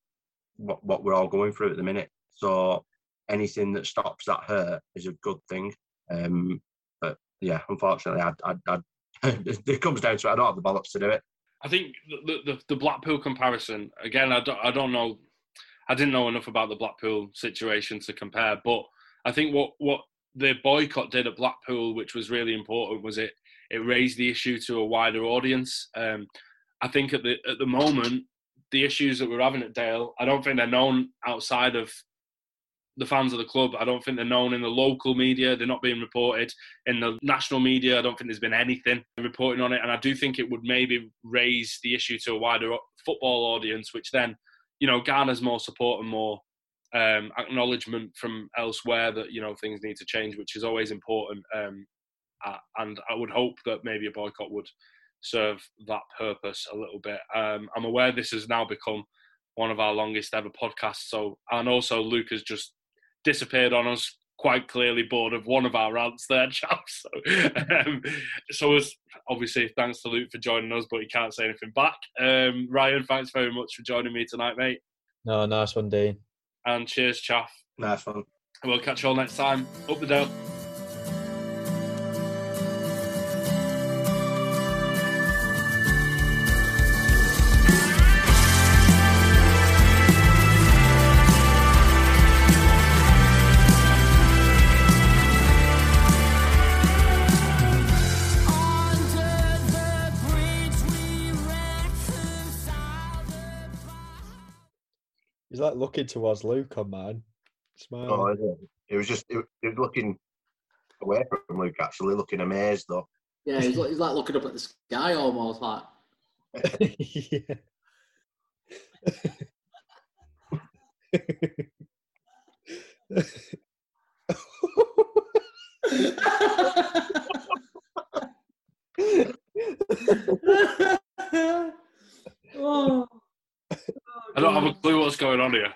what what we're all going through at the minute. So anything that stops that hurt is a good thing. Um, but yeah, unfortunately, I I, I it comes down to it. I don't have the bollocks to do it.
I think the, the, the Blackpool comparison again. I don't, I don't know. I didn't know enough about the Blackpool situation to compare, but I think what what the boycott did at Blackpool, which was really important, was it it raised the issue to a wider audience. Um, I think at the at the moment, the issues that we're having at Dale, I don't think they're known outside of the fans of the club. I don't think they're known in the local media. They're not being reported in the national media. I don't think there's been anything reporting on it. And I do think it would maybe raise the issue to a wider football audience, which then, you know, garners more support and more um, acknowledgement from elsewhere that you know things need to change, which is always important. Um, and I would hope that maybe a boycott would serve that purpose a little bit. Um, I'm aware this has now become one of our longest ever podcasts. So, and also Luke has just disappeared on us quite clearly bored of one of our rants there, chaps. So, um, so as obviously thanks to Luke for joining us, but he can't say anything back. Um, Ryan, thanks very much for joining me tonight, mate.
No, nice one, Dean.
And cheers, chaff.
Nice one.
We'll catch you all next time. Up the Dale.
He's like looking towards Luke on mine. Smiling.
Oh, is it? It was just it, it was looking away from Luke, actually, looking amazed though.
Yeah, he's, like- he's like looking up at the sky almost like.
yeah.
oh.
I don't have a clue what's going on here.